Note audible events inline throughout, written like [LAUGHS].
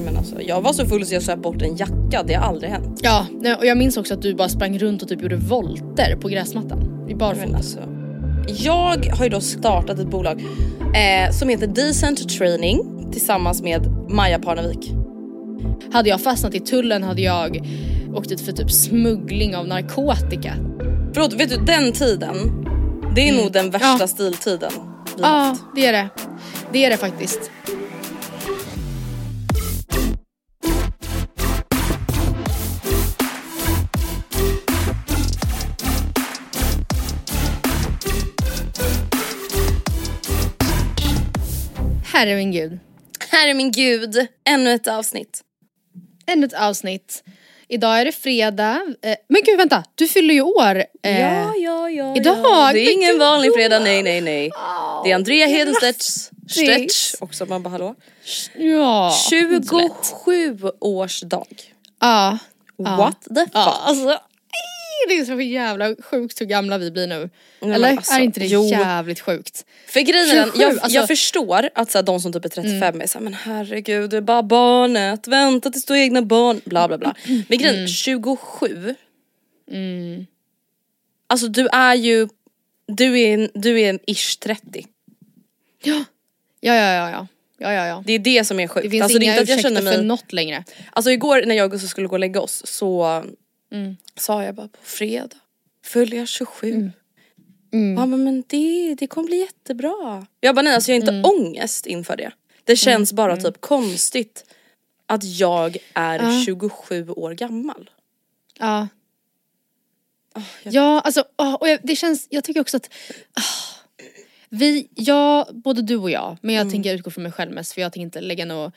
Nej, men alltså, jag var så full så jag söp bort en jacka, det har aldrig hänt. Ja, och jag minns också att du bara sprang runt och typ gjorde volter på gräsmattan. I barfota. alltså, jag har ju då startat ett bolag eh, som heter Decent Training tillsammans med Maja Parnevik. Hade jag fastnat i tullen hade jag åkt dit för typ smuggling av narkotika. Förlåt, vet du den tiden, det är nog den värsta Mm. Ja. stiltiden vi Ja, haft. det är det. Det är det faktiskt. Herre min gud. Herre min gud, ännu ett avsnitt. Ännu ett avsnitt. Idag är det fredag. Eh, men gud vänta, du fyller ju år. Eh, Ja, ja, ja. idag, ja. Det är ingen vanlig fredag, nej, nej, nej. Det är Andrea Hedenstedts stretch, också man bara hallå. Ja. 27 års dag. Ja. What the fuck? Ja, alltså, det är så jävla sjukt hur gamla vi blir nu. men Eller alltså, är inte det jo. jävligt sjukt? För grejen är den, 27, jag, alltså- jag förstår att så här, de som typ är 35 är såhär, men herregud det är bara barnet, vänta tills du har egna barn, bla bla bla. Men grejen, 27. Alltså du är ju, du är, en- du är en ish 30. Ja, ja, ja, ja. Ja, ja, ja. Det är det som är sjukt. Det finns alltså, det är inga inte att jag ursäkter känner mig, för något längre. Alltså igår när jag och Gustav skulle gå och lägga oss så Mm. sa jag bara på fredag fyller jag 27. Mm. Han bara, men det, det kommer bli jättebra. Jag bara nej alltså jag har inte Mm. ångest inför det. Det känns bara typ konstigt att jag är 27 år gammal. Ja. jag- Ja, alltså, åh, och jag, det känns, jag tycker också att ah, vi, jag, både du och jag, men jag Mm. tänker utgå från mig själv mest för jag tänker inte lägga några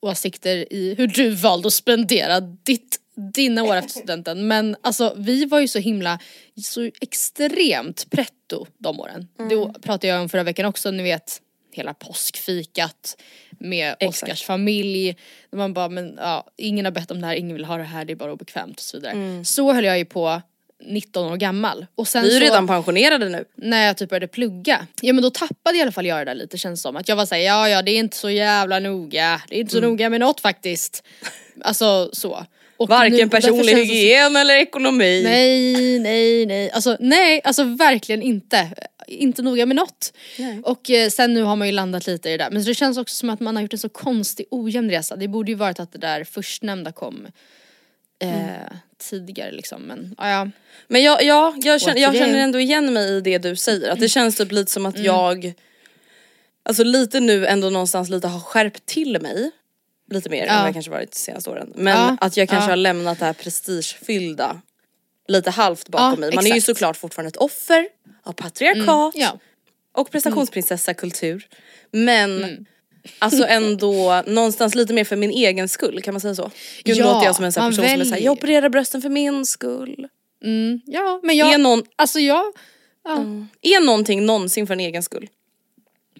åsikter i hur du [LAUGHS] valde att spendera ditt, dina år efter studenten. Men alltså vi var ju så himla, så extremt pretto de åren. Mm. Det pratade jag om förra veckan också, ni vet hela påskfikat med Oscars familj. Man bara, men ja, ingen har bett om det här, ingen vill ha det här, det är bara obekvämt och så vidare. Så höll jag ju på 19 år gammal. Och sen Vi är ju så, redan pensionerade nu. när jag typ började plugga, ja men då tappade i alla fall jag det där lite känns som. Att jag var såhär, ja ja det är inte så jävla noga, det är inte så Mm. noga med något faktiskt. Alltså så. Och Varken personlig hygien eller ekonomi. Nej, nej, nej. Alltså nej, alltså verkligen inte. Inte noga med något. Och eh, sen nu har man ju landat lite i det där. Men det känns också som att man har gjort en så konstig ojämn resa. Det borde ju varit att det där förstnämnda kom eh, tidigare liksom. Men ja, ja. Men jag, ja, jag, känner, jag känner ändå igen mig i det du säger. Att det känns typ lite som att jag, alltså lite nu ändå någonstans lite har skärpt till mig. Lite mer än vad jag kanske varit de senaste åren. Men att jag kanske har lämnat det här prestigefyllda lite halvt bakom mig. Man är ju exakt. såklart fortfarande ett offer av patriarkat ja. och prestationsprinsessa-kultur. Men alltså [LAUGHS] ändå någonstans lite mer för min egen skull, kan man säga så? Gud Ja, låter jag som en sån person som är såhär, väljer. jag opererar brösten för min skull. Ja, men jag, Är någon alltså jag, ja. Är någonting någonsin för en egen skull?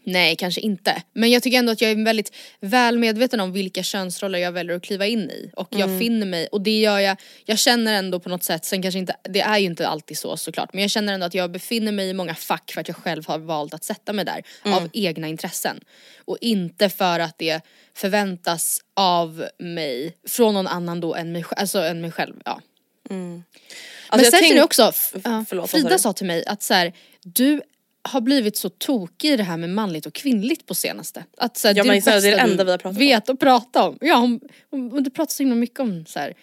Nej, kanske inte. Men jag tycker ändå att jag är väldigt väl medveten om vilka könsroller jag väljer att kliva in i. Och jag Mm. finner mig, och det gör jag, jag känner ändå på något sätt, sen kanske inte, det är ju inte alltid så såklart, men jag känner ändå att jag befinner mig i många fack för att jag själv har valt att sätta mig där Mm. av egna intressen. Och inte för att det förväntas av mig från någon annan då än mig, sj- alltså än mig själv. Ja. Alltså, men sen tänk- känner jag också, sa Frida sa till mig att så här, du har blivit så tokig i det här med manligt och kvinnligt på senaste. Att så här, Ja, men så här, det är det enda vi har pratat om. vet att prata om. Ja, hon, hon, hon, du pratar så himla mycket om så här,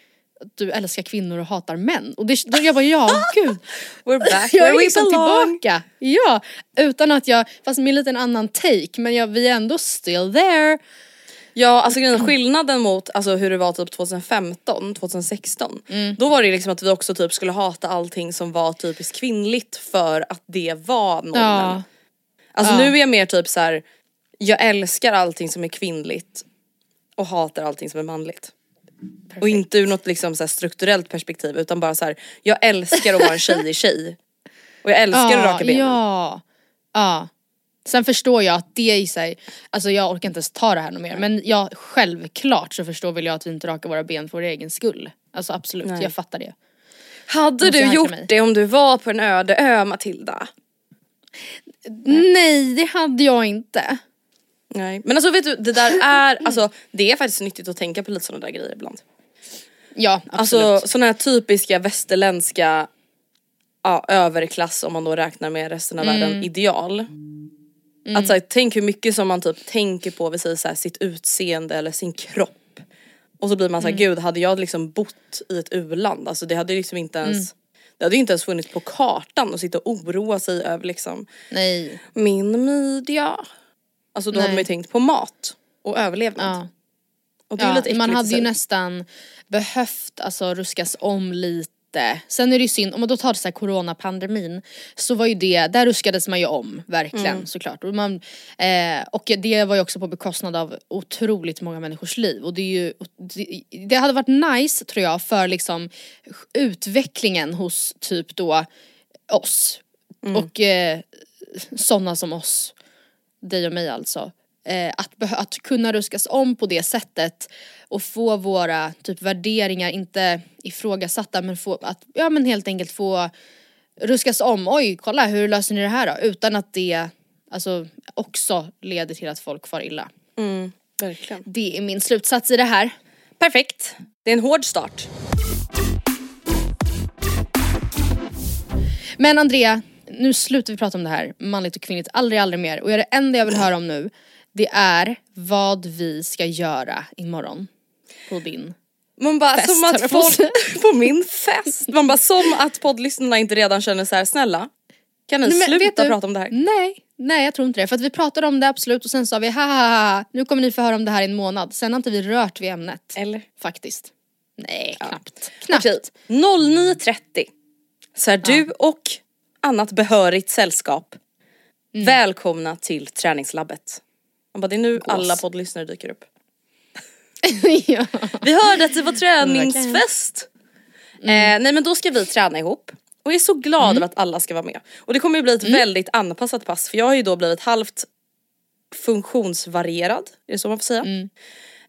att du älskar kvinnor och hatar män. Och det, då jag bara ja, [LAUGHS] gud. We're back [LAUGHS] Jag är liksom tillbaka. Ja, utan att jag, fast med en liten annan take, men jag, vi är ändå still there. Ja alltså grejen, skillnaden mot alltså, hur det var typ 2015, 2016. Mm. Då var det liksom att vi också typ skulle hata allting som var typiskt kvinnligt för att det var normen. Ja. Alltså Ja. nu är jag mer typ så här. jag älskar allting som är kvinnligt och hatar allting som är manligt. Och inte ur något liksom så strukturellt perspektiv utan bara så här. jag älskar att vara en tjejig tjej. Och jag älskar att raka benen. Ja, ja. Sen förstår jag att det i sig, alltså jag orkar inte ens ta det här något mer men jag självklart så förstår väl jag att vi inte rakar våra ben för vår egen skull. Alltså absolut, Nej. jag fattar det. Hade du gjort mig? det om du var på en öde ö Matilda? Nej det hade jag inte. Nej men alltså vet du det där är, alltså det är faktiskt nyttigt att tänka på lite sådana där grejer ibland. Ja absolut. Alltså sådana här typiska västerländska ja, överklass om man då räknar med resten av världen ideal. Att så här, tänk hur mycket som man typ tänker på vid så här, sitt utseende eller sin kropp. Och så blir man såhär, gud hade jag liksom bott i ett u-land, alltså det hade liksom inte ens Det hade ju inte ens funnits på kartan att sitta och oroa sig över liksom Nej. min midja. Alltså då hade Nej. man ju tänkt på mat och överlevnad. Ja. Och det är Ja, lite man äckligt hade i ju nästan behövt alltså ruskas om lite. Sen är det ju synd, om man då tar så här coronapandemin så var ju det, där ruskades man ju om verkligen Mm. såklart. Och, man, eh, och det var ju också på bekostnad av otroligt många människors liv. Och det är ju, det, det hade varit nice tror jag för liksom utvecklingen hos typ då oss. Mm. Och eh, sådana som oss dig och mig alltså. Eh, att, att kunna ruskas om på det sättet och få våra typ värderingar inte ifrågasatta men få, att, ja men helt enkelt få ruskas om. Oj, kolla hur löser ni det här då? Utan att det alltså också leder till att folk far illa. Mm, verkligen. Det är min slutsats i det här. Perfekt. Det är en hård start. Men Andrea, nu slutar vi prata om det här, manligt och kvinnligt, aldrig aldrig mer. Och det enda jag vill höra om nu, det är vad vi ska göra imorgon. På din Man bara Fest, som att folk, på min fest. Man bara som att poddlyssnarna inte redan känner så här: snälla kan ni Nej, sluta du- prata om det här? Nej, nej jag tror inte det. För att vi pratade om det absolut och sen sa vi ha nu kommer ni få höra om det här i en månad. Sen har inte vi rört vid ämnet. Eller? Faktiskt. Nej, knappt. Knappt. Okej, 09.30 så är du och annat behörigt sällskap Mm. välkomna till träningslabbet. Man bara, det är nu alla poddlyssnare dyker upp. [LAUGHS] ja. Vi hörde att det var träningsfest. Eh, nej men då ska vi träna ihop. Och jag är så glad över att alla ska vara med. Och det kommer ju bli ett väldigt anpassat pass för jag har ju då blivit halvt funktionsvarierad, är det så man får säga?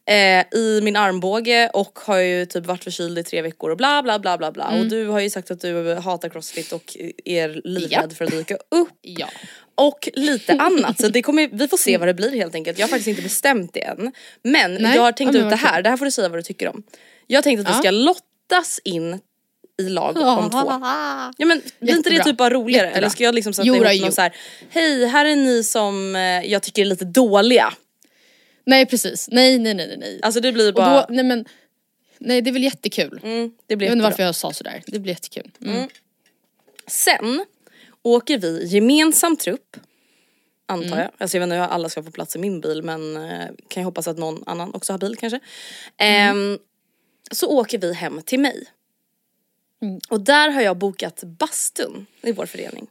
Eh, I min armbåge och har ju typ varit förkyld i tre veckor och bla bla bla bla bla. Och du har ju sagt att du hatar crossfit och är livrädd Japp. för att dyka upp. ja. Och lite [LAUGHS] annat så det kommer, vi får se vad det blir helt enkelt. Jag har faktiskt inte bestämt det än. Men Nej, jag har tänkt ut det här, det här får du säga vad du tycker om. Jag har tänkt att vi Ja. ska lottas in i lag om två. Ja men blir inte det typ bara roligare? Jättebra. Eller ska jag liksom sätta Jo, ihop någon så här, hej här är ni som eh, jag tycker är lite dåliga. Nej precis, nej nej nej nej. Alltså det blir bara, då, nej men, nej det är väl jättekul. mm, det blir jag jättebra. varför jag sa sådär, det blir jättekul. Mm. Sen åker vi gemensam trupp. Antar Mm. jag. Alltså jag vet inte hur alla ska få plats i min bil men eh, kan jag hoppas att någon annan också har bil kanske. Ehm, så åker vi hem till mig. Mm. Och där har jag bokat bastun i vår förening.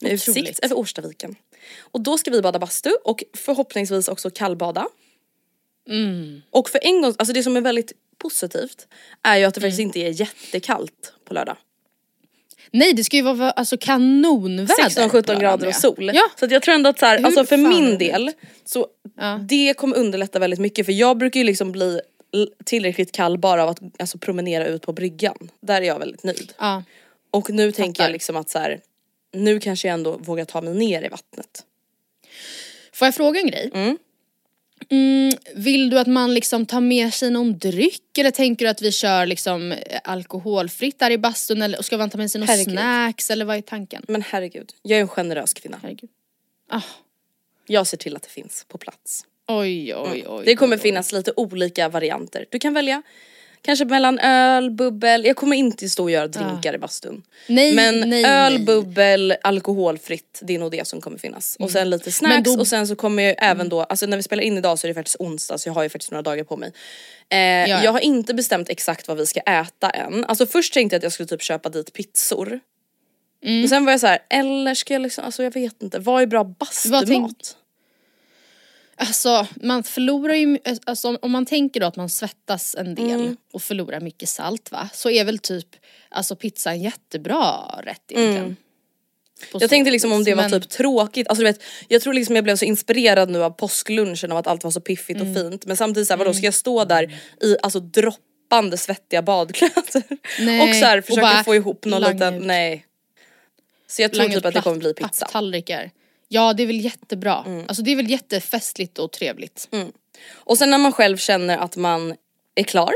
Med utsikt Otroligt. över Årstaviken. Och då ska vi bada bastu och förhoppningsvis också kallbada. Mm. Och för en gång, alltså det som är väldigt positivt är ju att det Mm. faktiskt inte är jättekallt på lördag. Nej det ska ju vara alltså kanonväder. 16-17 grader och sol. Ja. Så jag tror ändå att så här, alltså för min del så Ja. det kommer underlätta väldigt mycket för jag brukar ju liksom bli tillräckligt kall bara av att alltså, promenera ut på bryggan. Där är jag väldigt nöjd. Ja. Och nu tänker Fattar. jag liksom att så här, nu kanske jag ändå vågar ta mig ner i vattnet. Får jag fråga en grej? Mm. Mm, vill du att man liksom tar med sig någon dryck eller tänker du att vi kör liksom eh, alkoholfritt där i bastun eller ska man ta med sig någon Herregud. snacks eller vad är tanken? Men herregud, jag är en generös kvinna. Herregud. Ah, Jag ser till att det finns på plats. oj oj oj. Det kommer oj, oj. finnas lite olika varianter. Du kan välja kanske mellan öl, bubbel. Jag kommer inte stå och göra drinkar i bastun. Nej, Men nej, öl, nej. alkoholfritt, alkoholfritt, det är nog det som kommer finnas. Och sen lite snacks då- och sen så kommer jag även då, alltså när vi spelar in idag så är det faktiskt onsdag så jag har ju faktiskt några dagar på mig. Eh, ja. Jag har inte bestämt exakt vad vi ska äta än. Alltså först tänkte jag att jag skulle typ köpa dit pizzor. Mm. Men sen var jag så här, eller ska jag liksom, alltså jag vet inte, vad är bra bastumat? tänk- Alltså man förlorar ju, alltså, om- om man tänker då att man svettas en del Mm. och förlorar mycket salt va, så är väl typ alltså pizza en jättebra rätt egentligen. Mm. Jag så tänkte liksom om det var men- typ tråkigt, alltså du vet jag tror liksom jag blev så inspirerad nu av påsklunchen av att allt var så piffigt Mm. och fint men samtidigt såhär vadå ska jag stå där i alltså droppande svettiga badkläder [LAUGHS] Nej, och såhär och försöka bara få ihop någon liten, ut. nej. Så jag tror langa typ att det kommer bli pizza. papptallrikar. Ja det är väl jättebra. Mm. Alltså det är väl jättefestligt och trevligt. Och sen när man själv känner att man är klar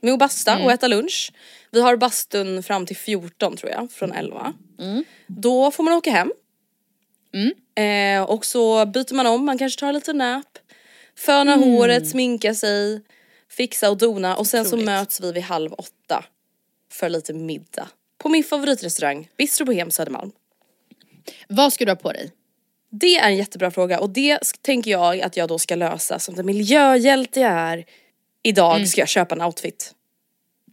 med att basta Mm. och äta lunch. Vi har bastun fram till 14 tror jag, från 11. Mm. Då får man åka hem. Eh, och så byter man om, man kanske tar lite nap. Fönar Mm. håret, sminkar sig, fixa och dona och sen så Otroligt. möts vi vid halv åtta för lite middag. På min favoritrestaurang, Bistro Bohem Södermalm. Vad ska du ha på dig? Det är en jättebra fråga och det tänker jag att jag då ska lösa som den miljöhjälte jag är. Idag Mm. ska jag köpa en outfit.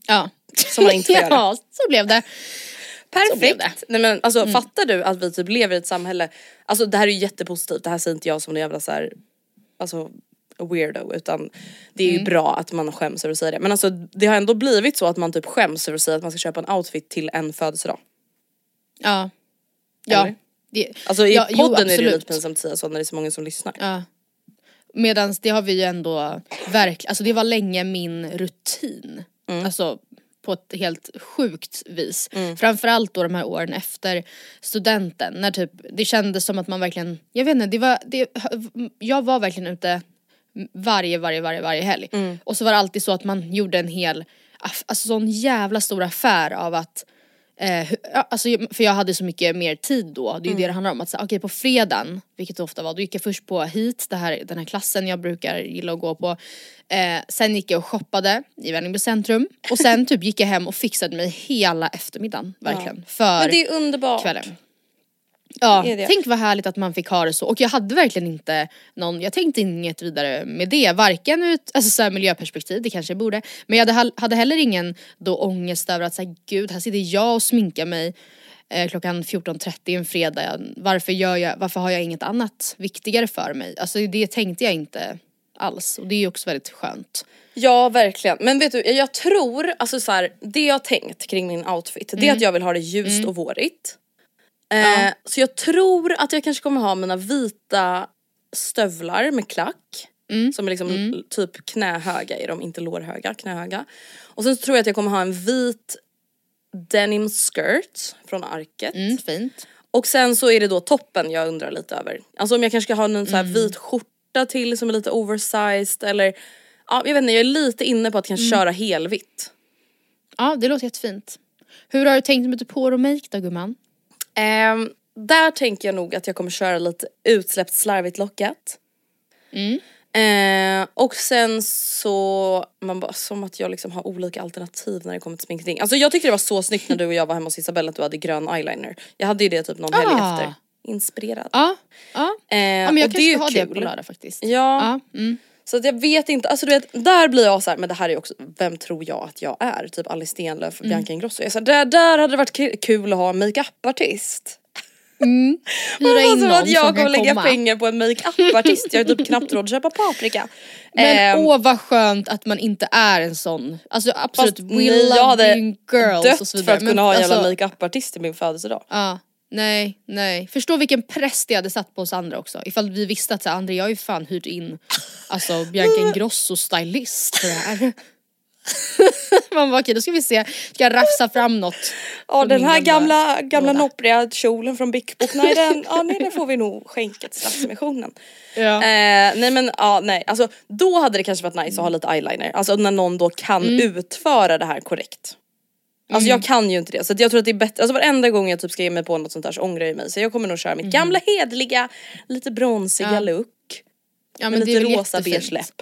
Ja. Som man inte får [LAUGHS] göra. ja, så blev det. Mm. Perfekt! Nej men alltså fattar du att vi typ lever i ett samhälle, alltså det här är ju jättepositivt, det här säger inte jag som en jävla så här, alltså weirdo utan det är ju Mm. bra att man skäms över att säga det. Men alltså det har ändå blivit så att man typ skäms över att säga att man ska köpa en outfit till en födelsedag. Ja. Ja. Det, Alltså i ja, jo, podden är det ju lite pinsamt att säga så när det är så många som lyssnar. Ja. Medan det har vi ju ändå verkligen, alltså det var länge min rutin. Mm. Alltså på ett helt sjukt vis. Framförallt då de här åren efter studenten när typ det kändes som att man verkligen, jag vet inte, det var, det, jag var verkligen ute varje, varje, varje, varje helg. Mm. Och så var det alltid så att man gjorde en hel, alltså sån jävla stor affär av att Eh, ja, alltså, för jag hade så mycket mer tid då, det är ju det det handlar om. Att säga, okej på fredagen, vilket det ofta var, då gick jag först på hit, det här, den här klassen jag brukar gilla att gå på. Eh, sen gick jag och shoppade i Vällingby centrum och sen typ gick jag hem och fixade mig hela eftermiddagen verkligen. För Men det är underbart. kvällen. Ja, det? tänk vad härligt att man fick ha det så. Och jag hade verkligen inte någon, jag tänkte inget vidare med det. Varken ut alltså så här miljöperspektiv, det kanske jag borde. Men jag hade, hade heller ingen då ångest över att säga gud här sitter jag och sminkar mig eh, klockan 14.30 en fredag. Varför, gör jag, varför har jag inget annat viktigare för mig? Alltså det tänkte jag inte alls. Och det är ju också väldigt skönt. Ja verkligen, men vet du jag tror, alltså så här, det jag har tänkt kring min outfit det är att jag vill ha det ljust och vårigt. Eh, Så jag tror att jag kanske kommer ha mina vita stövlar med klack. Som är liksom l- typ knähöga är de, inte lårhöga, knähöga. Och sen så tror jag att jag kommer ha en vit denim skirt från Arket. Mm, fint. Och sen så är det då toppen jag undrar lite över. Alltså om jag kanske ska ha en så Mm. här vit skjorta till som är lite oversized eller Ja jag vet inte, jag är lite inne på att kanske Mm. köra helvitt. Ja det låter jättefint. Hur har du tänkt med typ hår och make då gumman? Ehm, där tänker jag nog att jag kommer köra lite utsläppt slarvigt lockat. Mm. Ehm, och sen så, man bara, som att jag liksom har olika alternativ när det kommer till sminkning. Alltså jag tyckte det var så snyggt när du och jag var hemma hos Isabella att du hade grön eyeliner. Jag hade ju det typ någon helg Ah. efter. Inspirerad. Ja, ja. Ehm, ja men jag kanske ska ha det på kul. lördag faktiskt. Ja, Ja, mm. Så att jag vet inte, alltså du vet där blir jag så här, men det här är också, vem tror jag att jag är? Typ Alice Stenlöf, Mm. Bianca Ingrosso. Jag sa, där, där hade det varit kul att ha en makeup-artist. [LAUGHS] Hyra Det in låter som någon att jag som kommer lägga komma. pengar på en makeup-artist. Jag har typ knappt råd att köpa paprika. Men Ehm, åh vad skönt att man inte är en sån. Alltså absolut, fast we nej, love jag hade girls dött och så för vidare. att kunna ha en jävla alltså, makeup-artist till min födelsedag. Ja, nej, nej. Förstå vilken press det hade satt på oss andra också. Ifall vi visste att så här, André jag har ju fan hyrt in alltså Bianca Ingrosso stylist för det här. [LAUGHS] Man bara okej då ska vi se, ska jag rafsa fram något. Ja den här gamla, gamla noppriga kjolen från Book, nej den, ja, nej, den får vi nog skänka till Stadsmissionen. [LAUGHS] Ja. Eh, nej men ja nej, alltså då hade det kanske varit nice att ha lite eyeliner. Alltså när någon då kan Mm. utföra det här korrekt. Alltså jag kan ju inte det så jag tror att det är bättre, alltså varenda gång jag typ ska ge mig på något sånt där så ångrar jag mig. Så jag kommer nog köra mitt gamla hedliga, lite bronsiga Mm. Ja. look. ja med det lite är väl rosa beige läpp.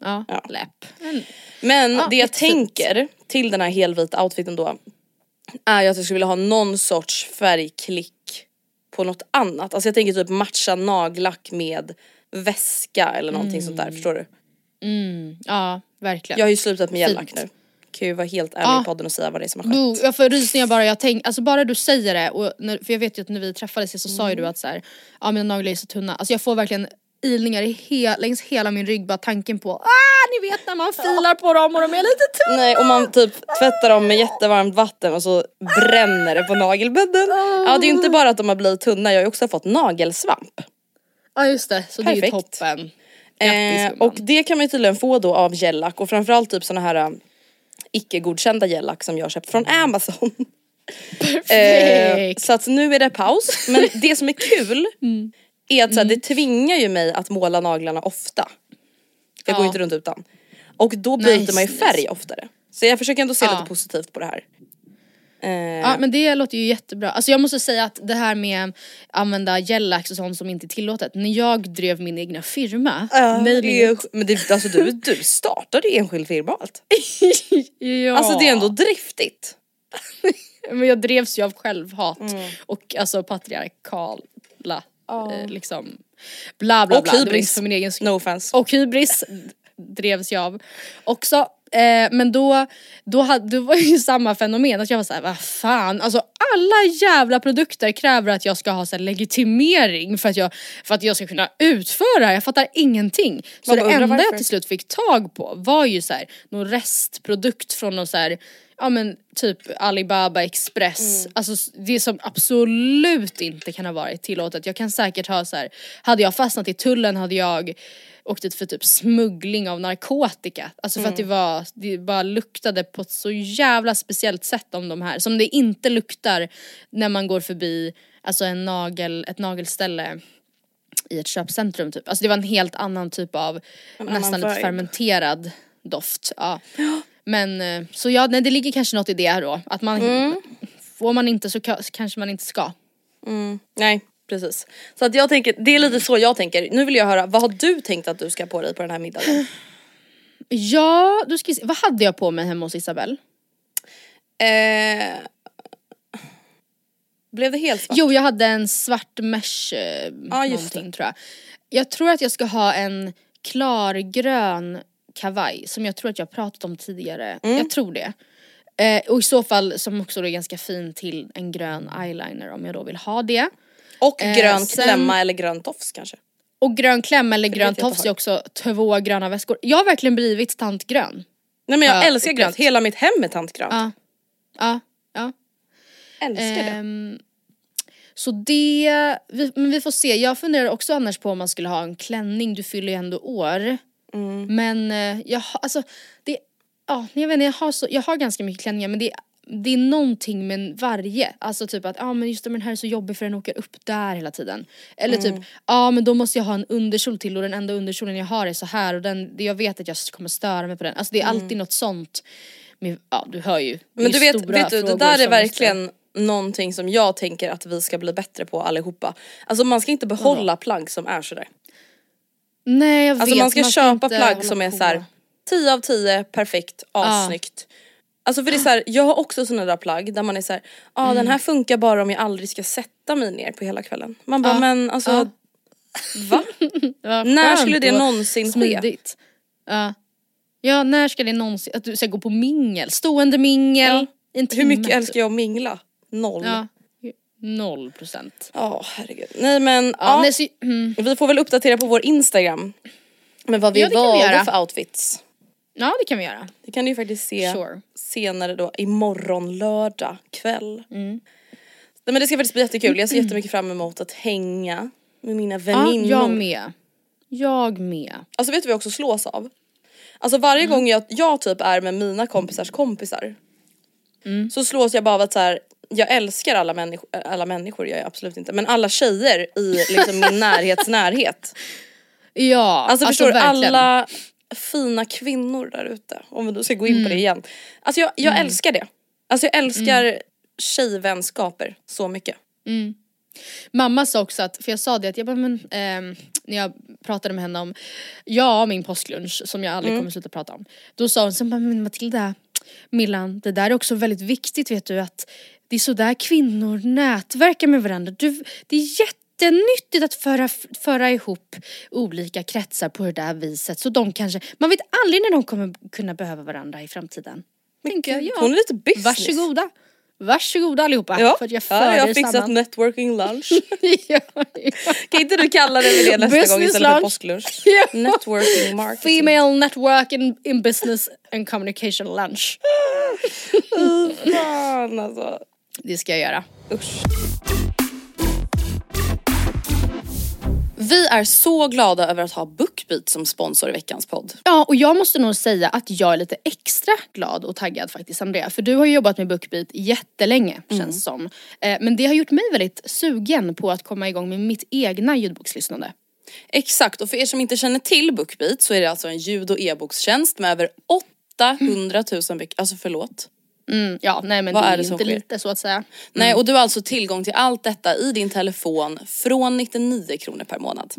Ja, Ja. läpp. Men, Men Ja, det jag jättefint. tänker till den här helvita outfiten då är ju att jag skulle vilja ha någon sorts färgklick på något annat. Alltså jag tänker typ matcha nagellack med väska eller någonting sånt där, förstår du? mm, ja verkligen. Jag har ju slutat med gellack nu. Kan ju vara helt ärlig Ja. i podden och säga vad det är som har skett. Jag får rysningar bara jag tänker, alltså bara du säger det och när, för jag vet ju att när vi träffades så sa ju du Mm. att så här, ja mina naglar är så tunna, alltså jag får verkligen ilningar i he, längs hela min rygg bara tanken på ah ni vet när man filar på dem och de är lite tunna. Nej och man typ tvättar dem med jättevarmt vatten och så bränner det på nagelbädden. Ja det är ju inte bara att de har blivit tunna, jag har ju också fått nagelsvamp. Ja just det, så det är ju Perfekt. toppen. Grattis Eh, och det kan man ju tydligen få då av gellack och framförallt typ såna här äh, icke godkända gellack som jag köpt från Amazon. Eh, så att nu är det paus. Men det som är kul [LAUGHS] Mm. är att så här, det tvingar ju mig att måla naglarna ofta. Jag går Ja. inte runt utan. Och då byter Nice, man ju färg oftare. Så jag försöker ändå se Ja. lite positivt på det här. Eh, Ja men det låter ju jättebra. Alltså jag måste säga att det här med att använda gellax och sånt som inte är tillåtet. När jag drev min egna firma, ja, det är, men det, alltså du, du startade enskild firma och allt. [LAUGHS] ja. Alltså det är ändå driftigt. [LAUGHS] Men jag drevs ju av självhat Mm. och alltså patriarkala eh, liksom bla bla Och bla. Var hybris. för min egen. No offense. Och hybris drevs jag av också. Eh, men då, då, hade, då var ju [LAUGHS] samma fenomen att jag var såhär, vad fan, alltså alla jävla produkter kräver att jag ska ha så här, legitimering för att, jag, för att jag ska kunna utföra det. Jag fattar ingenting. Så det enda varför. jag till slut fick tag på var ju så här, någon restprodukt från någon så här, ja men typ Alibaba Express. Mm. Alltså det som absolut inte kan ha varit tillåtet. Jag kan säkert ha så här, hade jag fastnat i tullen hade jag åkt dit för typ smuggling av narkotika. Alltså för att det Mm. var, det bara luktade på ett så jävla speciellt sätt om de här. Som det inte luktar när man går förbi alltså en nagel, ett nagelställe i ett köpcentrum typ. Alltså det var en helt annan typ av annan nästan lite fermenterad doft. Ja. Men eh, så ja, nej, det ligger kanske något i det här då. Att man, Mm. får man inte så, ka- så kanske man inte ska. Nej precis. Så att jag tänker, det är lite så jag tänker. Nu vill jag höra, vad har du tänkt att du ska på dig på den här middagen? [SNIFFS] Ja, då ska se. vad hade jag på mig hemma hos Isabelle? Eh, blev det helt svart? Jo, jag hade en svart mesh eh, just någonting tror jag. Jag tror att jag ska ha en klargrön kavaj som jag tror att jag pratat om tidigare. Mm. Jag tror det. Eh, och i så fall som också är ganska fin till en grön eyeliner om jag då vill ha det. Och Eh, grön sen- klämma eller grön tofs kanske? Och grön kläm eller grön tofs är också två gröna väskor. Jag har verkligen blivit tant grön. Nej men jag Ja, älskar grönt, hela mitt hem är tantgrönt. Ja. Ja, ja. Älskar det. Ehm, så det, vi, men vi får se. Jag funderar också annars på om man skulle ha en klänning, du fyller ju ändå år. Mm. Men eh, jag har, alltså, det, ja, jag vet inte, jag har, så, jag har ganska mycket klänningar men det, det är någonting med varje. Alltså typ att, ja men just det men den här är så jobbig för den åker upp där hela tiden. Eller Mm. typ, ja men då måste jag ha en underkjol till och den enda underkjolen jag har är så här och den, jag vet att jag kommer störa mig på den. Alltså det är alltid något sånt. Med, ja du hör ju. Mm. Men du vet, vet du, det där är verkligen någonting som jag tänker att vi ska bli bättre på allihopa. Alltså man ska inte behålla plagg som är sådär. Nej jag Alltså vet, man ska köpa inte plagg som är såhär 10 av 10, perfekt, assnyggt. Alltså för det är såhär, jag har också sådana där plagg där man är såhär, ja ah, Mm. den här funkar bara om jag aldrig ska sätta mig ner på hela kvällen. Man bara Ja. men alltså Ja. va? [LAUGHS] När skulle det någonsin ske? smidigt. Ja. när ska det någonsin, att du ska gå på mingel, stående mingel. Ja. Hur mycket älskar jag att mingla? Noll. Ja. Noll procent. Ja herregud. Nej men Ja, ja, nej, så, mm. vi får väl uppdatera på vår Instagram. Men vad vi Ja, vi valde göra. för outfits. Ja det kan vi göra. Det kan du ju faktiskt se Sure. senare då imorgon lördag kväll. Mm. Nej, men det ska faktiskt bli jättekul. Jag ser jättemycket fram emot att hänga med mina Ja, väninnor. jag med. Jag med. Alltså vet du vad jag också slås av? Alltså varje Mm. gång jag, jag typ är med mina kompisars kompisar Mm. så slås jag bara av att så här, jag älskar alla människor, alla människor gör jag absolut inte men alla tjejer i liksom min [LAUGHS] närhets närhet. Ja, Alltså, förstår du verkligen. alla fina kvinnor där ute om vi då ska gå in på Mm. det igen. Alltså jag, jag älskar det. Alltså jag älskar tjejvänskaper så mycket. Mamma sa också att, för jag sa det att jag bara, men, ehm, när jag pratade med henne om, ja min påsklunch som jag Mm. aldrig kommer sluta prata om. Då sa hon så bara, men Matilda, Millan, det där är också väldigt viktigt vet du att det är så där kvinnor nätverkar med varandra. Du, det är jättenyttigt att föra, föra ihop olika kretsar på det där viset så de kanske, man vet aldrig när de kommer kunna behöva varandra i framtiden. Tänker jag, ja. Hon är lite business. Varsågoda. Varsågoda allihopa Ja, för att jag för ja, jag har fixat samman. networking lunch. [LAUGHS] ja, ja. kan inte du kalla det det nästa gång Business istället för lunch. påsklunch? [LAUGHS] Ja. Networking marketing. Female network in, in business and communication lunch. [LAUGHS] Fan alltså. Det ska jag göra. Usch. Vi är så glada över att ha Bookbeat som sponsor i veckans podd. Ja och jag måste nog säga att jag är lite extra glad och taggad faktiskt Andrea. För du har ju jobbat med Bookbeat jättelänge Mm. känns som. Eh, men det har gjort mig väldigt sugen på att komma igång med mitt egna ljudbokslyssnande. Exakt, och för er som inte känner till Bookbeat så är det alltså en ljud och e-bokstjänst med över 800 000 böcker, alltså förlåt. Mm, ja nej men Vad det är är, det inte sker? lite så att säga. Nej och du har alltså tillgång till allt detta i din telefon från 99 kronor per månad.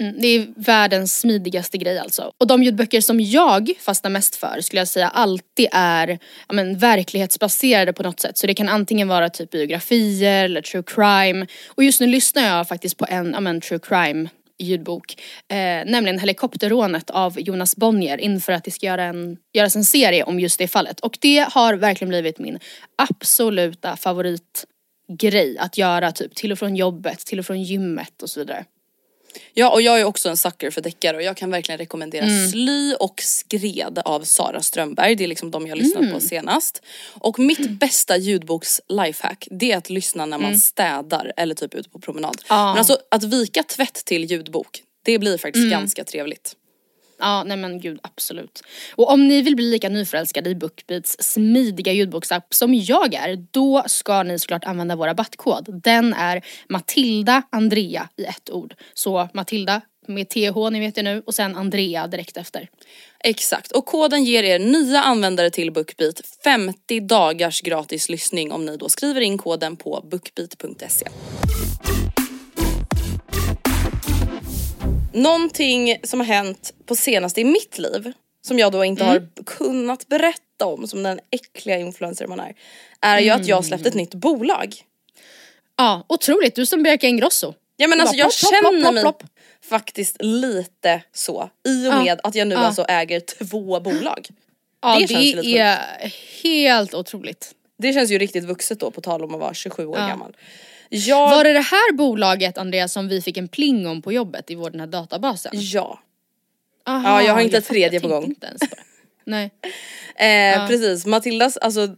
Mm, det är världens smidigaste grej alltså. Och de ljudböcker som jag fastnar mest för skulle jag säga alltid är ja, men, verklighetsbaserade på något sätt. Så det kan antingen vara typ biografier eller true crime. Och just nu lyssnar jag faktiskt på en ja, men, true crime ljudbok. Eh, nämligen Helikopterrånet av Jonas Bonnier inför att det ska göra en, göras en serie om just det fallet. Och det har verkligen blivit min absoluta favoritgrej att göra typ till och från jobbet, till och från gymmet och så vidare. Ja och jag är också en sucker för deckare och jag kan verkligen rekommendera Sly och Skred av Sara Strömberg. Det är liksom de jag lyssnat på senast. Och mitt bästa ljudboks lifehack det är att lyssna när man städar eller typ ute på promenad. Ja. Men alltså att vika tvätt till ljudbok det blir faktiskt ganska trevligt. Ja, nej men gud absolut. Och om ni vill bli lika nyförälskade i Bookbeats smidiga ljudboksapp som jag är, då ska ni såklart använda vår rabattkod. Den är Matilda Andrea i ett ord. Så Matilda med TH, ni vet det nu, och sen Andrea direkt efter. Exakt och koden ger er nya användare till Bookbeat 50 dagars gratis lyssning om ni då skriver in koden på bookbeat.se. Någonting som har hänt på senaste i mitt liv som jag då inte har kunnat berätta om som den äckliga influencer man är. Är ju att jag släppt ett nytt bolag. Ja, otroligt. Du som Bianca Ingrosso. Ja men alltså jag känner mig faktiskt lite så i och Ja. med att jag nu Ja. alltså äger två bolag. Ja, Det det, känns lite är helt otroligt. Det känns ju riktigt vuxet då på tal om att vara 27 år Ja. gammal. Jag, Var det det här bolaget Andrea som vi fick en pling om på jobbet i vår den här databasen? Ja. Aha, Ja, jag har inte ett tredje på gång. Inte ens på. Nej. [LAUGHS] Eh, Precis, Matildas alltså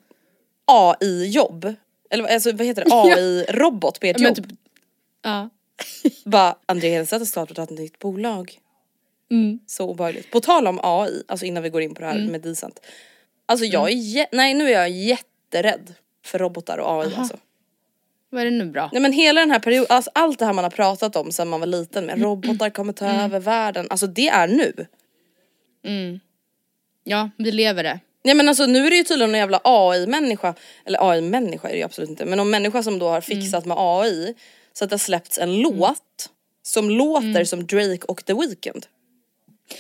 AI-jobb, eller alltså, vad heter det, AI-robot på ert jobb. typ, ja. [LAUGHS] Bara André Hedstedt har startat ett nytt bolag. Mm. Så obehagligt. På tal om AI, alltså innan vi går in på det här med Decent. Alltså jag är jä- nej nu är jag jätterädd för robotar och AI alltså. Vad är det nu bra? Nej men hela den här perioden, alltså allt det här man har pratat om sedan man var liten med robotar [CLEARS THROAT] kommer ta över världen, alltså det är nu. Ja, vi lever det. Nej men alltså nu är det ju tydligen en jävla AI-människa, eller AI-människa är det ju absolut inte, men någon människa som då har fixat med AI så att det har släppts en låt som låter som Drake och The Weeknd.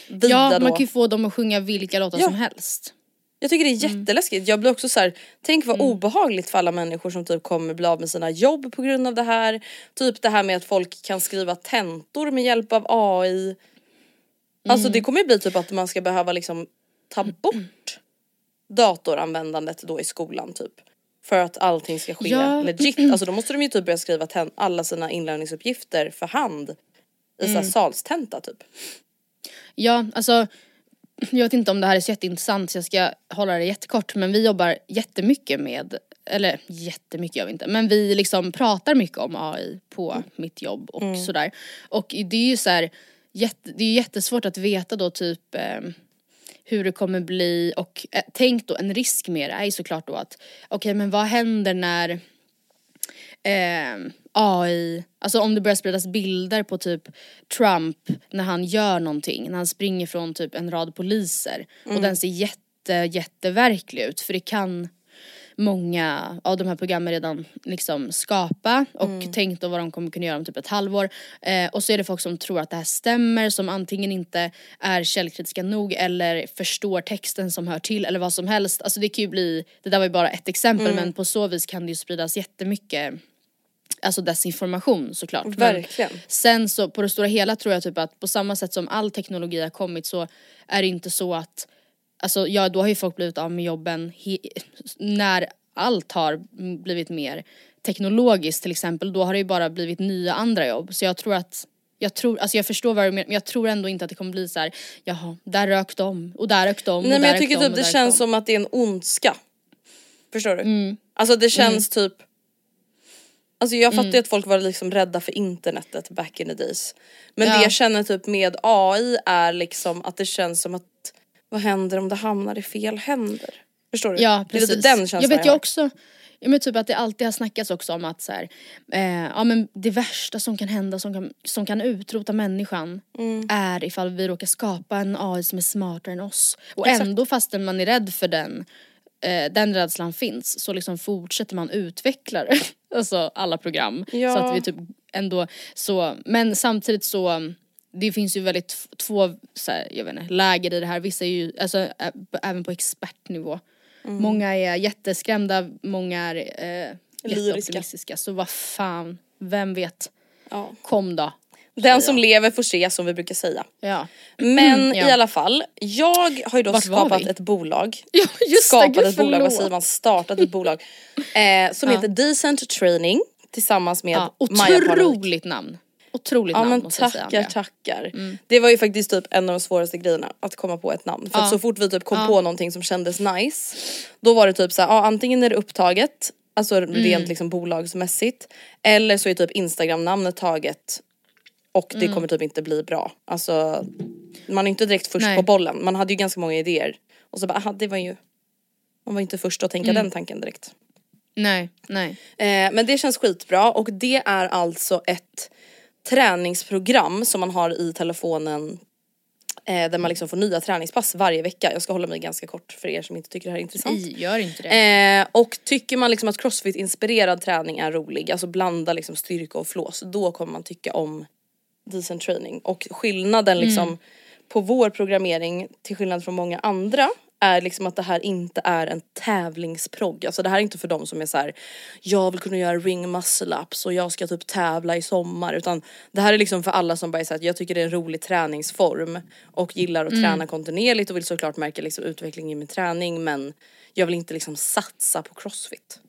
Via Ja, man kan ju få dem att sjunga vilka låtar Ja. som helst. Jag tycker det är jätteläskigt. Jag blir också så här, tänk vad obehagligt för alla människor som typ kommer bli av med sina jobb på grund av det här. Typ det här med att folk kan skriva tentor med hjälp av AI. Alltså det kommer ju bli typ att man ska behöva liksom ta bort datoranvändandet då i skolan typ. För att allting ska ske Ja. legit. [CLEARS THROAT] Alltså då måste de ju typ börja skriva alla sina inlärningsuppgifter för hand. I Mm. salstenta typ. Ja, alltså jag vet inte om det här är så jätteintressant så jag ska hålla det jättekort men vi jobbar jättemycket med, eller jättemycket gör vi inte, men vi liksom pratar mycket om AI på mitt jobb och sådär. Och det är ju så här, jätte, det är jättesvårt att veta då typ eh, hur det kommer bli och eh, tänk då en risk med det är ju såklart då att okej men vad händer när eh, AI, alltså om det börjar spridas bilder på typ Trump när han gör någonting, när han springer från typ en rad poliser och den ser jätte, jätteverklig ut för det kan många av de här programmen redan liksom skapa och tänkt då vad de kommer kunna göra om typ ett halvår. Eh, och så är det folk som tror att det här stämmer som antingen inte är källkritiska nog eller förstår texten som hör till eller vad som helst. Alltså det kan ju bli, det där var ju bara ett exempel men på så vis kan det ju spridas jättemycket Alltså desinformation såklart. Men Verkligen. sen så på det stora hela tror jag typ att på samma sätt som all teknologi har kommit så är det inte så att Alltså ja då har ju folk blivit av med jobben när allt har blivit mer teknologiskt till exempel då har det ju bara blivit nya andra jobb så jag tror att jag tror, alltså jag förstår vad du menar men jag tror ändå inte att det kommer bli så här. jaha där rök de och där rök de Nej och men jag tycker typ det känns de. som att det är en ondska. Förstår du? Mm. Alltså det känns typ Alltså jag fattar ju Mm. att folk var liksom rädda för internetet back in the days. Men Ja. det jag känner typ med AI är liksom att det känns som att vad händer om det hamnar i fel händer? Förstår du? Ja det är precis. lite den känslan jag vet ju har. också, ja, men typ att det alltid har snackats också om att så här, eh, ja men det värsta som kan hända som kan, som kan utrota människan Mm. är ifall vi råkar skapa en AI som är smartare än oss. Och Exakt. ändå fastän man är rädd för den, eh, den rädslan finns så liksom fortsätter man utveckla det. Alltså alla program. Ja. Så att vi typ ändå så, men samtidigt så det finns ju väldigt två så här, jag vet inte, läger i det här. Vissa är ju, alltså även på expertnivå. Mm. Många är jätteskrämda, många är eh, Lyriska. Så vad fan, vem vet? Ja. Kom då. Den som lever får se som vi brukar säga. Ja. Men [CLEARS THROAT] Ja. i alla fall, jag har ju då Vart var skapat ett bolag. [LAUGHS] Ja just skapat det, ett bolag, vad förlåt. säger man, startat ett bolag. Eh, som Ja. heter Decent Training tillsammans med Ja, Maja otroligt namn. Otroligt Ja namn men måste jag säga. tackar tackar. Det var ju faktiskt typ en av de svåraste grejerna att komma på ett namn. För att Ja. så fort vi typ kom Ja. på någonting som kändes nice. Då var det typ såhär, ja antingen är det upptaget, alltså Mm. rent liksom bolagsmässigt. Eller så är typ instagram namnet taget. Och Mm. det kommer typ inte bli bra. Alltså man är inte direkt först Nej. på bollen. Man hade ju ganska många idéer. Och så bara, aha, det var ju man var inte först att tänka Mm. den tanken direkt. Nej, nej. Eh, men det känns skitbra och det är alltså ett träningsprogram som man har i telefonen eh, där man liksom får nya träningspass varje vecka. Jag ska hålla mig ganska kort för er som inte tycker det här är intressant. Nej, gör inte det. Eh, och tycker man liksom att crossfit inspirerad träning är rolig, alltså blanda liksom styrka och flås, då kommer man tycka om decent training. Och skillnaden liksom på vår programmering till skillnad från många andra är liksom att det här inte är en tävlingsprogg. Alltså det här är inte för dem som är så här: jag vill kunna göra ring muscle ups och jag ska typ tävla i sommar. Utan det här är liksom för alla som bara är så här, jag tycker det är en rolig träningsform och gillar att träna kontinuerligt och vill såklart märka liksom utveckling i min träning men jag vill inte liksom satsa på crossfit.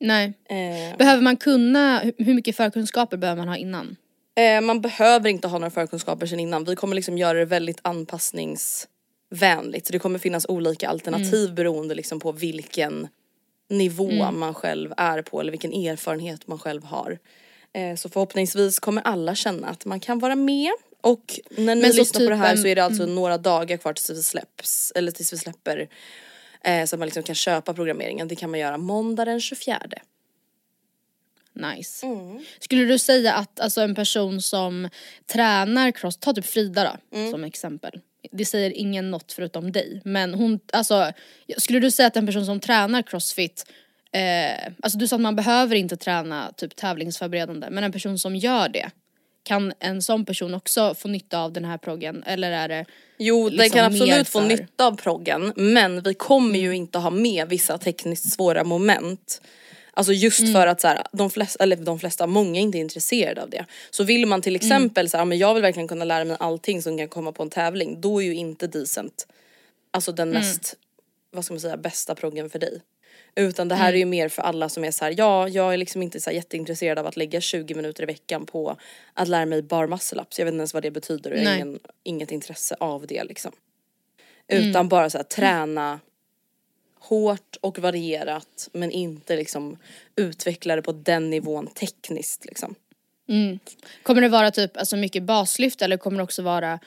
nej. Eh, Behöver man kunna, hur mycket förkunskaper behöver man ha innan? Eh, man behöver inte ha några förkunskaper sen innan. Vi kommer liksom göra det väldigt anpassningsvänligt. Så det kommer finnas olika alternativ beroende liksom på vilken nivå man själv är på eller vilken erfarenhet man själv har. Eh, så förhoppningsvis kommer alla känna att man kan vara med. Och när ni Men lyssnar på det här så är det alltså några dagar kvar tills vi släpps. Eller tills vi släpper. Eh, så att man liksom kan köpa programmeringen. Det kan man göra måndag den 24. Nice. Mm. Skulle du säga att alltså, en person som tränar cross, ta typ Frida då Mm. som exempel. Det säger ingen något förutom dig. Men hon, alltså skulle du säga att en person som tränar crossfit eh, alltså du sa att man behöver inte träna typ tävlingsförberedande men en person som gör det kan en sån person också få nytta av den här proggen eller är det Jo, den liksom kan mer absolut få nytta av proggen men vi kommer ju inte ha med vissa tekniskt svåra moment. Alltså just Mm. för att så här, de flesta, eller de flesta, många är inte intresserade av det. Så vill man till Mm. exempel så här, men jag vill verkligen kunna lära mig allting som kan komma på en tävling, då är ju inte decent alltså den Mm. mest, vad ska man säga, bästa proggen för dig. Utan det här är ju mer för alla som är så här, ja jag är liksom inte så jätteintresserad av att lägga 20 minuter i veckan på att lära mig bar muscle ups. Jag vet inte ens vad det betyder och jag har ingen, inget intresse av det liksom. Utan bara så här, träna hårt och varierat men inte liksom utveckla det på den nivån tekniskt liksom. Mm. Kommer det vara typ alltså mycket baslyft eller kommer det också vara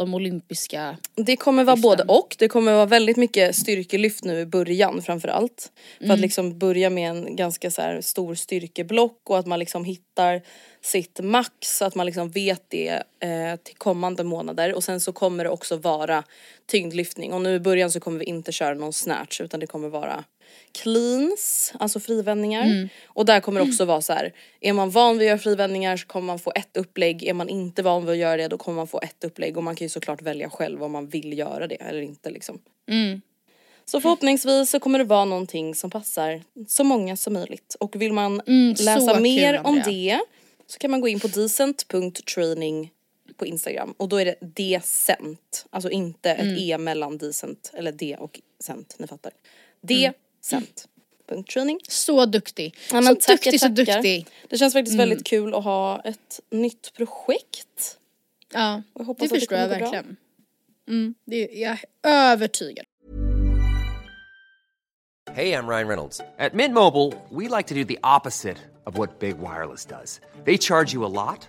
de olympiska? Det kommer vara både och. Det kommer vara väldigt mycket styrkelyft nu i början framförallt. För att liksom börja med en ganska så här stor styrkeblock och att man liksom hittar sitt max. Att man liksom vet det eh, till kommande månader. Och sen så kommer det också vara tyngdlyftning. Och nu i början så kommer vi inte köra någon snatch utan det kommer vara cleans, alltså frivändningar. Och där kommer det också vara så här, är man van vid att göra frivändningar så kommer man få ett upplägg, är man inte van vid att göra det då kommer man få ett upplägg. Och man kan ju såklart välja själv om man vill göra det eller inte liksom. Så förhoppningsvis så kommer det vara någonting som passar så många som möjligt. Och vill man så läsa mer om det så kan man gå in på decent.training på Instagram. Och då är det decent, alltså inte ett e mellan decent eller d och cent, ni fattar. Decent.training. Så duktig. Ja, så tackar, duktig, så tackar. duktig. Det känns faktiskt väldigt kul att ha ett nytt projekt. Ja, Jag hoppas det att det förstår jag verkligen. Mm, det är jag är övertygad. Hey, I'm Ryan Reynolds. At Mint Mobile, we like to do the opposite of what Big Wireless does. They charge you a lot,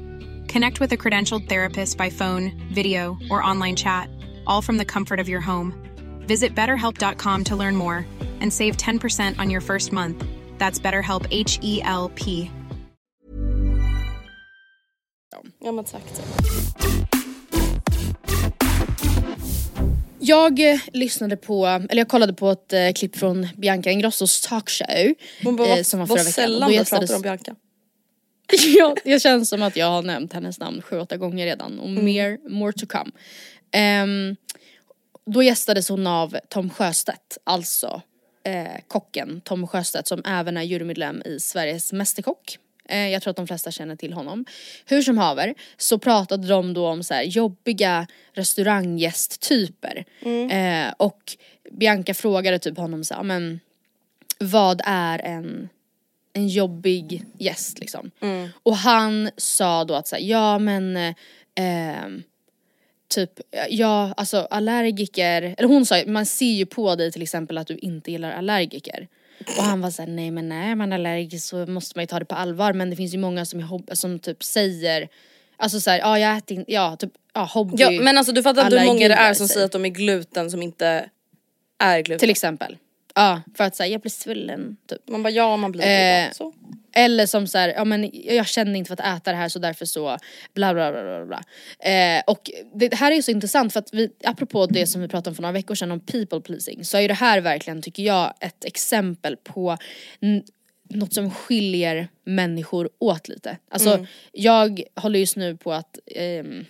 Connect with a credentialed therapist by phone, video, or online chat, all from the comfort of your home. Visit betterhelp.com to learn more and save 10% on your first month. That's BetterHelp H E L P. Ja men tack. Jag eh, lyssnade på, eller jag kollade på ett eh, klipp från Bianca Ingrossos talkshow. Hon bara, eh, som var förra veckan. sällan gästades- pratar om Bianca. [LAUGHS] ja, det känns som att jag har nämnt hennes namn sju, åtta gånger redan och mer, more to come. Ehm, då gästades hon av Tom Sjöstedt, alltså eh, kocken Tom Sjöstedt som även är jurymedlem i Sveriges Mästerkock. Eh, jag tror att de flesta känner till honom. Hur som haver så pratade de då om så här jobbiga restauranggästtyper. Eh, och Bianca frågade typ honom så här, men vad är en en jobbig gäst liksom. Och han sa då att så här, ja men eh, ehm, typ, ja alltså allergiker, eller hon sa man ser ju på dig till exempel att du inte gillar allergiker. Och han var såhär, nej men nej är man allergisk så måste man ju ta det på allvar men det finns ju många som, är som typ säger Alltså såhär, ja jag äter inte, ja typ, ja hobby Ja men alltså du fattar hur många det är som säger. säger att de är gluten som inte är gluten. Till exempel. Ja för att säga jag blir svullen typ. Man bara ja man blir Eh, det. Så. Eller som så här, ja men jag känner inte för att äta det här så därför så bla bla bla bla bla. Eh, och det här är ju så intressant för att vi, apropå det som vi pratade om för några veckor sedan om people pleasing så är ju det här verkligen tycker jag ett exempel på något som skiljer människor åt lite. Alltså jag håller just nu på att ehm,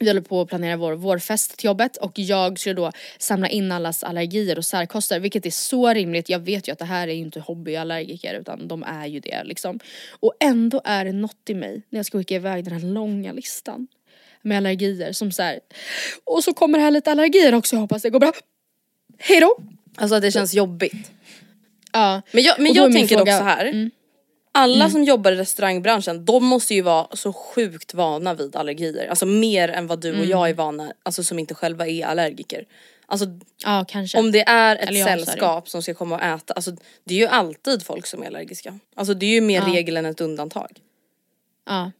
vi håller på att planera vår vårfest till jobbet och jag ska då samla in allas allergier och särkoster vilket är så rimligt. Jag vet ju att det här är ju inte hobbyallergiker utan de är ju det liksom. Och ändå är det något i mig när jag ska skicka iväg den här långa listan. med allergier som så här, och så kommer här lite allergier också, jag hoppas det går bra. Hejdå! Alltså att det känns jobbigt. Ja. Men jag, men jag tänker fråga- dock så här. Mm. Alla som jobbar i restaurangbranschen, de måste ju vara så sjukt vana vid allergier. Alltså mer än vad du och Mm. jag är vana, alltså som inte själva är allergiker. Alltså Ja om det är ett Eller sällskap som ska komma och äta, alltså det är ju alltid folk som är allergiska. Alltså det är ju mer Ja. regel än ett undantag. Ja.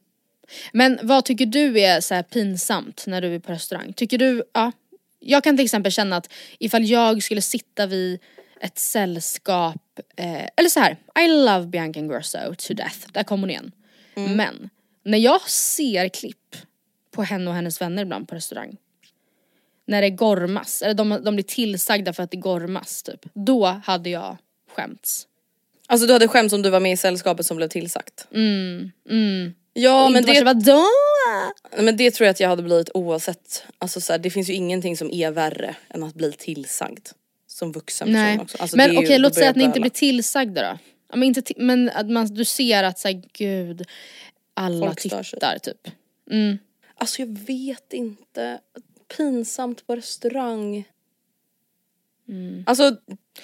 Men vad tycker du är så pinsamt när du är på restaurang? Tycker du, ja. Jag kan till exempel känna att ifall jag skulle sitta vid ett sällskap, eh, eller så här, I love Bianca Ingrosso to death, där kom hon igen. Men när jag ser klipp på henne och hennes vänner ibland på restaurang. När det gormas, eller de, de blir tillsagda för att det gormas typ. Då hade jag skämts. Alltså du hade skämts om du var med i sällskapet som blev tillsagt. Mm, mm. Ja Och men det, vadå? men det tror jag att jag hade blivit oavsett. Alltså så här, det finns ju ingenting som är värre än att bli tillsagd. Som vuxen Nej. person också. Alltså, men okej då låt säga att ni inte blir tillsagda då. Ja, men, inte men att man, du ser att såhär gud, alla Folk tittar typ. Mm. Alltså jag vet inte. Pinsamt på restaurang. Mm. Alltså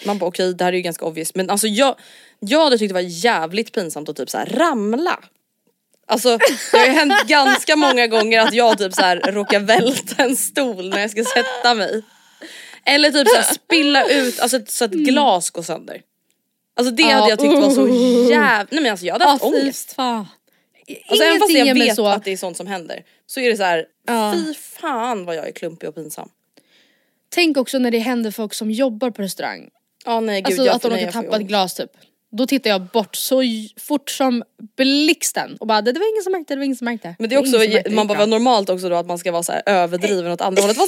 man bara okej det här är ju ganska obvious men alltså jag, jag hade tyckt det var jävligt pinsamt att typ så här ramla. Alltså det har ju hänt [LAUGHS] ganska många gånger att jag typ så här råkar välta en stol när jag ska sätta mig. Eller typ så här [LAUGHS] spilla ut, alltså så att ett glas går sönder. Alltså det Ja, hade jag tyckt var så uh. jävla, nej men alltså jag hade haft Ah, ångest. fan. Alltså även fast jag vet så. att det är sånt som händer så är det så här, Ja. fy fan vad jag är klumpig och pinsam. Tänk också när det händer folk som jobbar på restaurang. Ja nej gud Alltså jag, att de råkar tappa ett glas typ. Då tittar jag bort så fort som blixten och bara det, det var ingen som märkte, det var ingen som märkte. Men det är också, som märkte, man bara vad normalt också då att man ska vara så här överdriven åt andra hållet. [LAUGHS]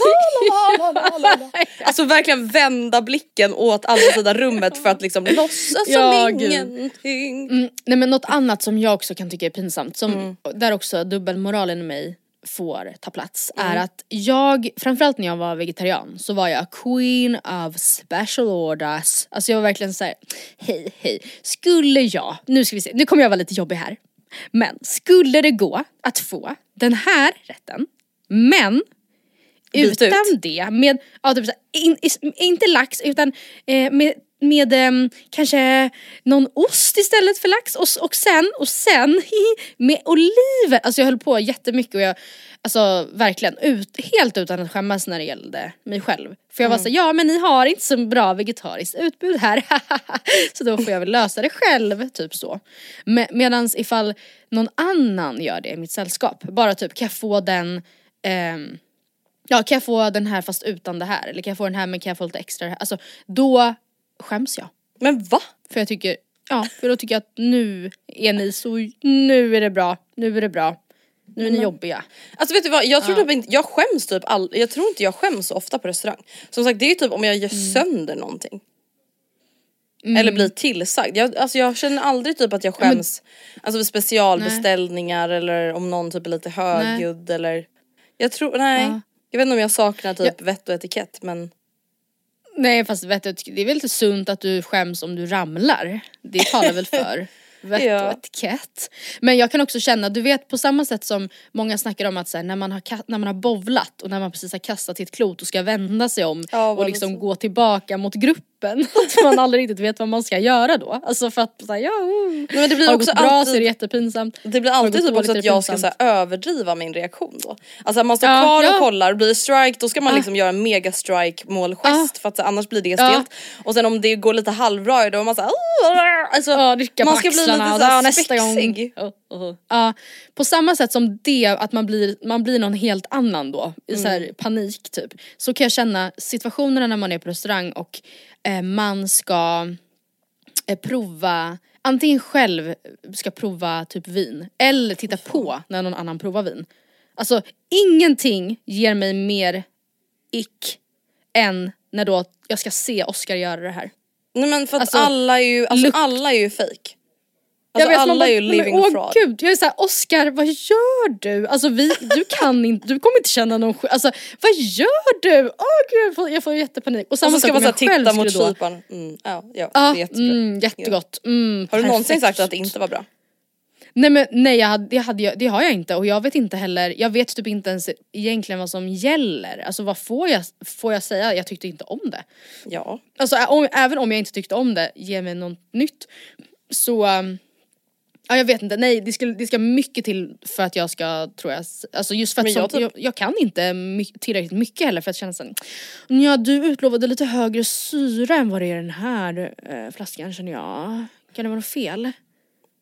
[LAUGHS] Alltså verkligen vända blicken åt andra sidan rummet för att liksom låtsas Ja, som gud. ingenting. Mm, nej men något annat som jag också kan tycka är pinsamt, som, Mm. där också dubbelmoralen i mig får ta plats, Mm. är att jag, framförallt när jag var vegetarian, så var jag queen of special orders. Alltså jag var verkligen såhär, hej hej, skulle jag, nu ska vi se, nu kommer jag vara lite jobbig här. Men skulle det gå att få den här rätten, men Byt utan ut. det med, ja, typ så här, in, is, inte lax utan eh, med, med ehm, kanske någon ost istället för lax och, och sen, och sen [LAUGHS] med oliver. Alltså jag höll på jättemycket och jag, alltså verkligen ut, helt utan att skämmas när det gällde mig själv. För jag var så ja men ni har inte så bra vegetariskt utbud här, [LAUGHS] så då får jag väl lösa det själv, typ så. Me, medans ifall någon annan gör det i mitt sällskap, bara typ kan jag få den ehm, Ja kan jag få den här fast utan det här? Eller kan jag få den här men kan jag få lite extra? Alltså då skäms jag. Men va? För jag tycker, ja för då tycker jag att nu är ni så, nu är det bra, nu är det bra. Nu är ni jobbiga. Alltså vet du vad, jag tror typ inte, jag skäms typ all, jag tror inte jag skäms så ofta på restaurang. Som sagt det är ju typ om jag gör Mm. sönder någonting. Eller blir tillsagd. Jag, alltså jag känner aldrig typ att jag skäms alltså vid specialbeställningar eller om någon typ är lite högljudd eller Jag tror, nej. Ja. Jag vet inte om jag saknar typ vett och etikett men Nej fast vet du, det är väl lite sunt att du skäms om du ramlar. Det talar väl för [LAUGHS] vett Ja. och etikett. Men jag kan också känna, du vet på samma sätt som många snackar om att så här, när, man har, när man har bovlat och när man precis har kastat till ett klot och ska vända sig om Ja, och liksom. gå tillbaka mot gruppen. [LAUGHS] Att man aldrig riktigt vet vad man ska göra då. Alltså för att såhär, ja, uh, Nej, men det blir har det också gått bra alltid- så är det jättepinsamt. Det blir alltid typ också att jag ska så pinsamt. här, överdriva min reaktion då. Alltså man står Ja, kvar och ja. kollar, blir det strike då ska man Ah. liksom göra en mega strike målgest för att så, annars blir det Ja. stelt. Och sen om det går lite halvbra då är man såhär alltså, rycka på man ska bli lite och såhär gång. spexig. Ja, ja. Ja, på samma sätt som det, att man blir, man blir någon helt annan då, i så Mm. här panik typ. Så kan jag känna situationerna när man är på restaurang och man ska eh, prova, antingen själv ska prova typ vin, eller titta på när någon annan provar vin. Alltså ingenting ger mig mer ick än när då jag ska se Oscar göra det här. Nej men för att Alltså, alla är ju, alltså lukt- alla är ju fake. Alltså vet, alla bara, är ju men living åh fraud. gud, jag är såhär Oscar vad gör du? Alltså vi, du kan inte, du kommer inte känna någon alltså vad gör du? Åh gud jag får, jag får jättepanik. Och Och samma så ska man så titta mot kyparen. Mm, ja, ja, Ja, det är jättebra. mm, jättegott. Mm, Har du någonsin perfekt. sagt att det inte var bra? Nej men nej jag hade, det, hade jag, det har jag inte och jag vet inte heller, jag vet typ inte ens egentligen vad som gäller. Alltså vad får jag, får jag säga? Jag tyckte inte om det. Ja. Alltså om, även om jag inte tyckte om det, ge mig något nytt. Så, um, ja jag vet inte, nej det ska, det ska mycket till för att jag ska, tror jag, alltså just för att jag jag, typ- jag, jag kan inte my, tillräckligt mycket heller för att känna såhär, ja du utlovade lite högre syra än vad det är i den här eh, flaskan känner jag. Kan det vara något fel?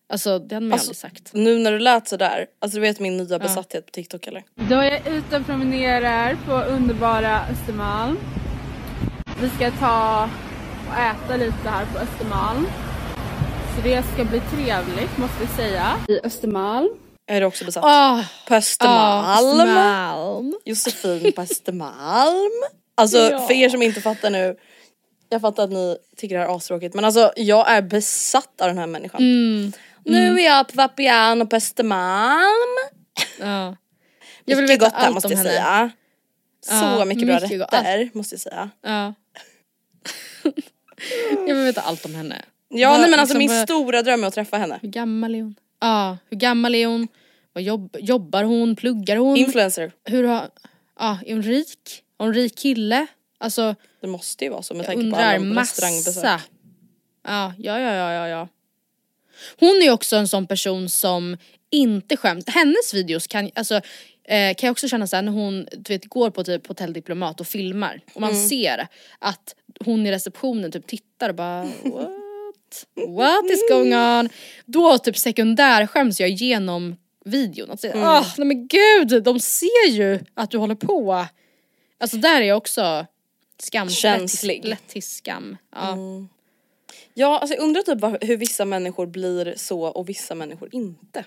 Alltså det hade man Alltså, aldrig sagt. Nu när du lät sådär, alltså du vet min nya besatthet på TikTok eller? Då är jag ute och promenerar på underbara Östermalm. Vi ska ta och äta lite här på Östermalm. Så det ska bli trevligt måste jag säga. I Östermalm. Är också besatt. Ah, På Östermalm. Östermalm. Josefin på Östermalm. Alltså Ja. för er som inte fattar nu. Jag fattar att ni tycker det här är astråkigt men alltså jag är besatt av den här människan. Mm. Nu är jag på Vapiano på Östermalm. Ja. Jag vill veta gott där allt måste om jag henne. säga. Så Ja, mycket bra mycket gott. rätter måste jag säga. Ja. [LAUGHS] jag vill veta allt om henne. Ja Vad- nej men alltså liksom, min vad- stora dröm är att träffa henne. Hur gammal är hon? Ja, hur gammal är hon? Vad jobb, jobbar hon? Pluggar hon? Influencer. hur har, ja, är hon rik? Har hon rik kille? Alltså Det måste ju vara så med tanke på alla restaurangbesök. massa. Ja, ja, ja, ja, ja, ja. Hon är också en sån person som inte skäms. Hennes videos kan, alltså, eh, kan jag också känna såhär när hon du vet, går på typ Hotell Diplomat och filmar och man Mm. ser att hon i receptionen typ tittar och bara [LAUGHS] what? What is going on? Då typ sekundärskäms jag igenom videon. Att säga, Mm. åh nej men gud, de ser ju att du håller på. Alltså där är jag också skam, Känslig. Lätt, lätt till skam. Ja. Ja alltså jag undrar typ hur vissa människor blir så och vissa människor inte.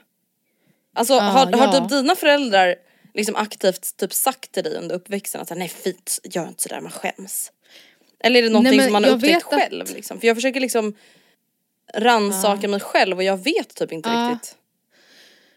Alltså har, har ja. typ dina föräldrar liksom aktivt typ sagt till dig under uppväxten att nej fint, gör inte sådär man skäms. Eller är det någonting men som man har upptäckt vet att- själv liksom? För jag försöker liksom rannsaka mig själv och jag vet typ inte riktigt.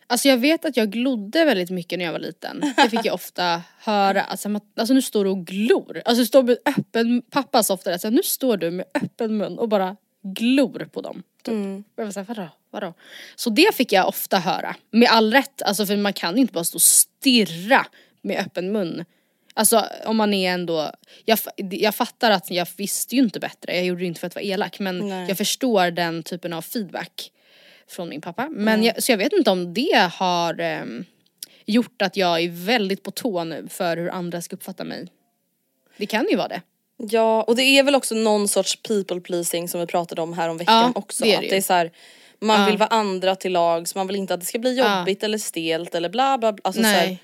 Alltså jag vet att jag glodde väldigt mycket när jag var liten. Det fick jag ofta [LAUGHS] höra. Alltså, man- alltså nu står du och glor. Alltså står med öppen, pappa sa ofta det, så här, nu står du med öppen mun och bara glor på dem. Typ. Mm. Jag var såhär, vadå, vadå? Så det fick jag ofta höra. Med all rätt, alltså för man kan inte bara stå och stirra med öppen mun. Alltså om man är ändå, jag, jag fattar att jag visste ju inte bättre, jag gjorde det inte för att vara elak men Nej. jag förstår den typen av feedback från min pappa. Men jag, så jag vet inte om det har ehm, gjort att jag är väldigt på tå nu för hur andra ska uppfatta mig. Det kan ju vara det. Ja och det är väl också någon sorts people pleasing som vi pratade om här om veckan Ja, också. det är att det det ju. är så här, man Ja. vill vara andra till lags, man vill inte att det ska bli Ja. jobbigt eller stelt eller bla bla bla. Alltså så här, Nej.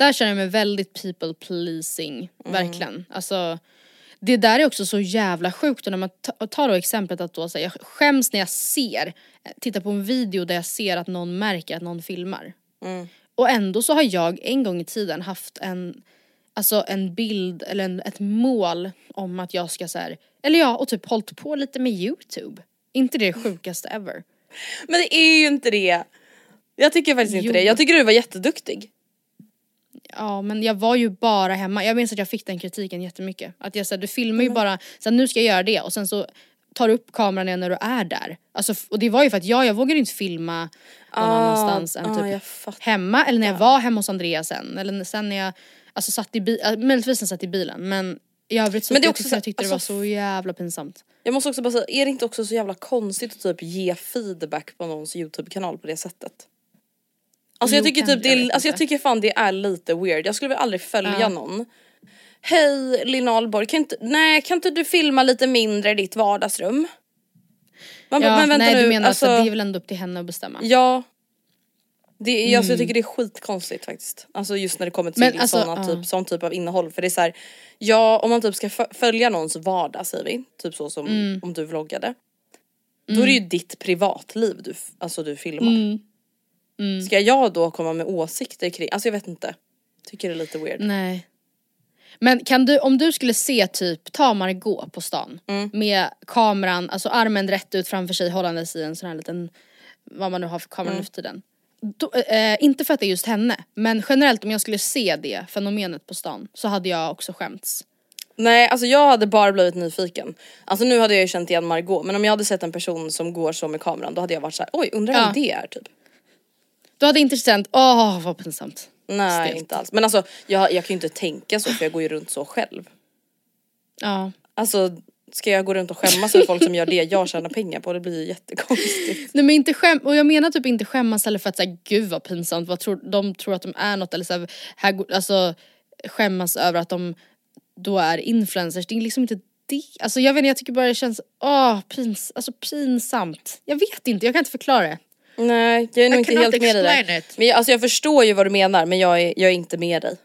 Där känner jag mig väldigt people pleasing, Mm. verkligen. Alltså, det där är också så jävla sjukt och när man ta- tar då exemplet att då säga jag skäms när jag ser, tittar på en video där jag ser att någon märker att någon filmar. Mm. Och ändå så har jag en gång i tiden haft en, alltså en bild eller en, ett mål om att jag ska så här, eller ja och typ hållit på lite med youtube. Inte det sjukaste ever. Men det är ju inte det. Jag tycker faktiskt inte Jo. det. Jag tycker du var jätteduktig. Ja men jag var ju bara hemma, jag minns att jag fick den kritiken jättemycket. Att jag sa du filmar ju bara, sen nu ska jag göra det och sen så tar du upp kameran igen när du är där. Alltså, och det var ju för att jag, jag vågade inte filma någon Ah, annanstans än ah, typ hemma eller när jag var hemma hos Andreas sen. Eller sen när jag alltså, satt i bilen, möjligtvis när jag satt i bilen men i övrigt så Men det jag också tyckte, så- jag tyckte det alltså, var så jävla pinsamt. Jag måste också bara säga, är det inte också så jävla konstigt att typ ge feedback på någons youtube-kanal på det sättet? Alltså jag tycker typ det är, alltså jag tycker fan det är lite weird. Jag skulle väl aldrig följa Ja. någon. Hej Linn Ahlborg, kan inte, nej kan inte du filma lite mindre i ditt vardagsrum? Man, Ja, men vänta nej nu, du menar alltså, att det är väl ändå upp till henne att bestämma. Ja. Det är, alltså, jag Mm. tycker det är skitkonstigt faktiskt. Alltså just när det kommer till Men alltså, såna ja. typ, sån typ av innehåll. För det är så här, ja om man typ ska fö- följa någons vardag säger vi, typ så som Mm. om du vloggade. Då är det ju ditt privatliv du, alltså, du filmar. Mm. Ska jag då komma med åsikter kring, alltså jag vet inte. Tycker det är lite weird. Nej. Men kan du, om du skulle se typ, ta Margot på stan Mm. med kameran, alltså armen rätt ut framför sig hållandes i en sån här liten, vad man nu har för kamera Mm. nu för tiden. Då, eh, inte för att det är just henne, men generellt om jag skulle se det fenomenet på stan så hade jag också skämts. Nej alltså jag hade bara blivit nyfiken. Alltså nu hade jag ju känt igen Margot men om jag hade sett en person som går så med kameran då hade jag varit så här: oj undrar Ja. vem det är typ. Du hade inte känt, åh vad pinsamt. Nej Stelt. inte alls. Men alltså jag, jag kan ju inte tänka så för jag går ju runt så själv. Ja. Alltså ska jag gå runt och skämmas över folk som gör det jag tjänar pengar på? Det blir ju jättekonstigt. Nej men inte skäm, och jag menar typ inte skämmas eller för att säga gud vad pinsamt, vad tror, de tror att de är något eller så här, här, går- alltså skämmas över att de då är influencers, det är liksom inte det. Alltså jag vet inte, jag tycker bara det känns, åh pins, alltså pinsamt. Jag vet inte, jag kan inte förklara det. Nej jag är nog inte helt med dig där. it. Men jag, alltså jag förstår ju vad du menar men jag är, jag är inte med dig.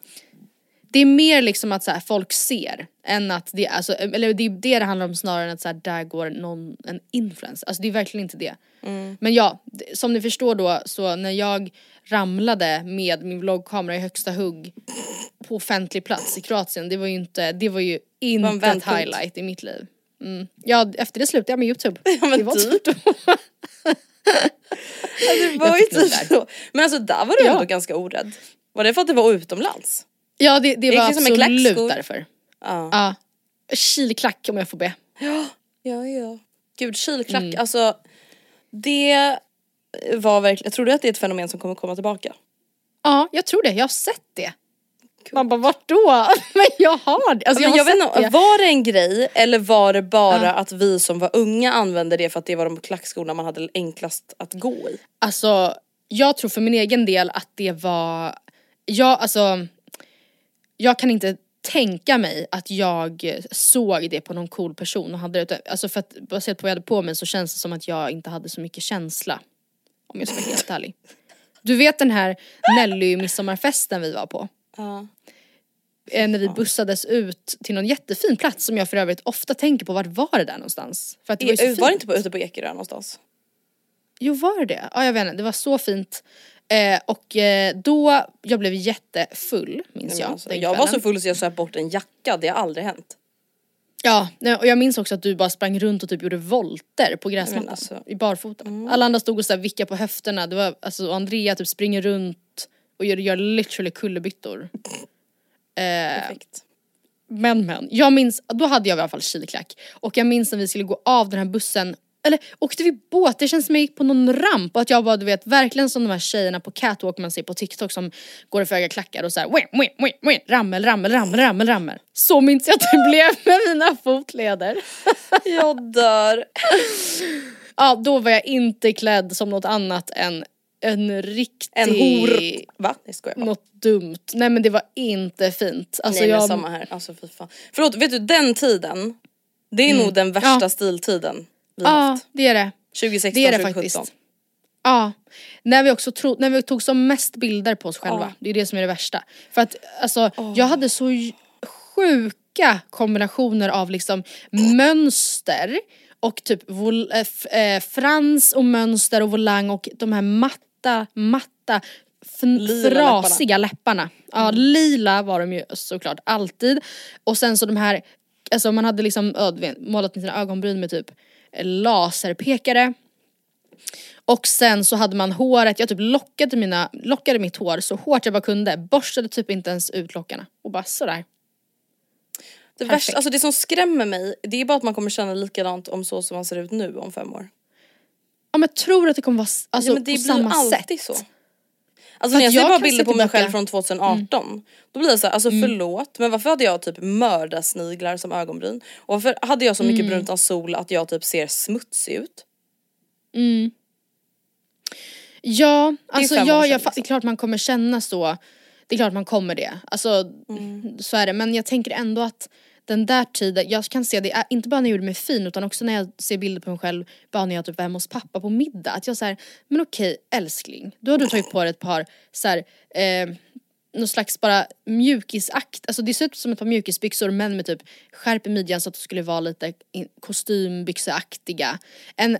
Det är mer liksom att så här, folk ser än att det, alltså, eller det är det det handlar om snarare än att så här, där går någon, en influencer. Alltså det är verkligen inte det. Men ja, som ni förstår då så när jag ramlade med min vloggkamera i högsta hugg på offentlig plats i Kroatien, det var ju inte, det var ju inte ett vändpunkt. highlight i mitt liv. Mm. Ja, efter det slutade jag med youtube. Ja, men det var typ. [LAUGHS] typ. Det var ju typ så. Men alltså där var du Ja. ändå ganska orädd. Var det för att det var utomlands? ja det, det gick var absolut klackskor. därför. Ja. Ja. Kilklack om jag får be. Ja, ja. Gud kilklack, Mm. alltså det var verkligen, tror du att det är ett fenomen som kommer komma tillbaka? Ja, jag tror det. Jag har sett det. Man bara vart då? [LAUGHS] Men jag har det. Alltså, jag, jag har vet sett inte, det. var det en grej eller var det bara att vi som var unga använde det för att det var de klackskorna man hade enklast att gå i? Alltså jag tror för min egen del att det var, jag alltså, jag kan inte tänka mig att jag såg det på någon cool person och hade det, alltså för att baserat på vad jag hade på mig så känns det som att jag inte hade så mycket känsla. Om jag ska vara helt [LAUGHS] ärlig. Du vet den här Nelly midsommarfesten vi var på? Ja. eh, när vi bussades ut till någon jättefin plats som jag för övrigt ofta tänker på, vart var det där någonstans? För att det var, ju så Var, det inte på, ute på Ekerö någonstans? Jo var det? Ja jag vet inte, det var så fint. Eh, och eh, då, jag blev jättefull minns Nej, jag alltså, jag var så full så jag söp bort en jacka, det har aldrig hänt. Ja, och jag minns också att du bara sprang runt och typ gjorde volter på gräsmattan alltså. i barfota. Alla andra stod och så vickade på höfterna, det var, alltså, Andrea typ springer runt och gör, gör literally kullerbyttor. [LAUGHS] Eh, Perfekt. Men men, jag minns, då hade jag i alla fall kilklack. Och jag minns när vi skulle gå av den här bussen, eller åkte vi båt? Det känns som jag gick på någon ramp och att jag bara du vet verkligen som de här tjejerna på catwalk man ser på TikTok som går i för höga klackar och såhär rammel, rammel, rammel, rammel, rammel. Så minns jag att det [LAUGHS] blev med mina fotleder. Jag dör. [LAUGHS] Ja då var jag inte klädd som något annat än en riktig... En hor... Va? Nej skojar bara. Något dumt. Nej men det var inte fint. Alltså Nej men jag... samma här, alltså fy fan. Förlåt, vet du den tiden, det är nog den värsta Mm. Ja. stiltiden vi Ja haft. det är det. 2016, Det är det 2017. faktiskt. Ja. När vi också tro, när vi tog som mest bilder på oss själva. Ja. Det är det som är det värsta. För att alltså jag hade så sjuka kombinationer av liksom mönster och typ vol, äh, f, äh, frans och mönster och volang och de här matta, matta Lila frasiga läpparna. Ja lila var de ju såklart alltid. Och sen så de här, alltså man hade liksom vet, målat med sina ögonbryn med typ laserpekare. Och sen så hade man håret, jag typ lockade, mina, lockade mitt hår så hårt jag bara kunde, borstade typ inte ens ut lockarna och bara sådär. Det, värsta, alltså det som skrämmer mig, det är bara att man kommer känna likadant om så som man ser ut nu om fem år. Ja men tror du att det kommer vara alltså, ja, men det på blir samma alltid sätt? så. Alltså när jag ser jag bara bilder på mig tillbaka- själv från 2018 då blir jag såhär, alltså förlåt men varför hade jag typ mördarsniglar som ögonbryn? Och varför hade jag så mycket brunt av sol att jag typ ser smutsig ut? Ja, alltså ja, jag, fa- det är liksom. klart man kommer känna så. Det är klart man kommer det. Alltså så är det. Men jag tänker ändå att den där tiden, jag kan se det inte bara när jag gjorde mig fin utan också när jag ser bilder på mig själv bara när jag typ var hemma hos pappa på middag. Att jag säger men okej älskling, då har du tagit på dig ett par så här, eh, någon slags bara mjukisakt, alltså det ser ut som ett par mjukisbyxor men med typ skärp i midjan så att det skulle vara lite in- kostymbyxeaktiga. En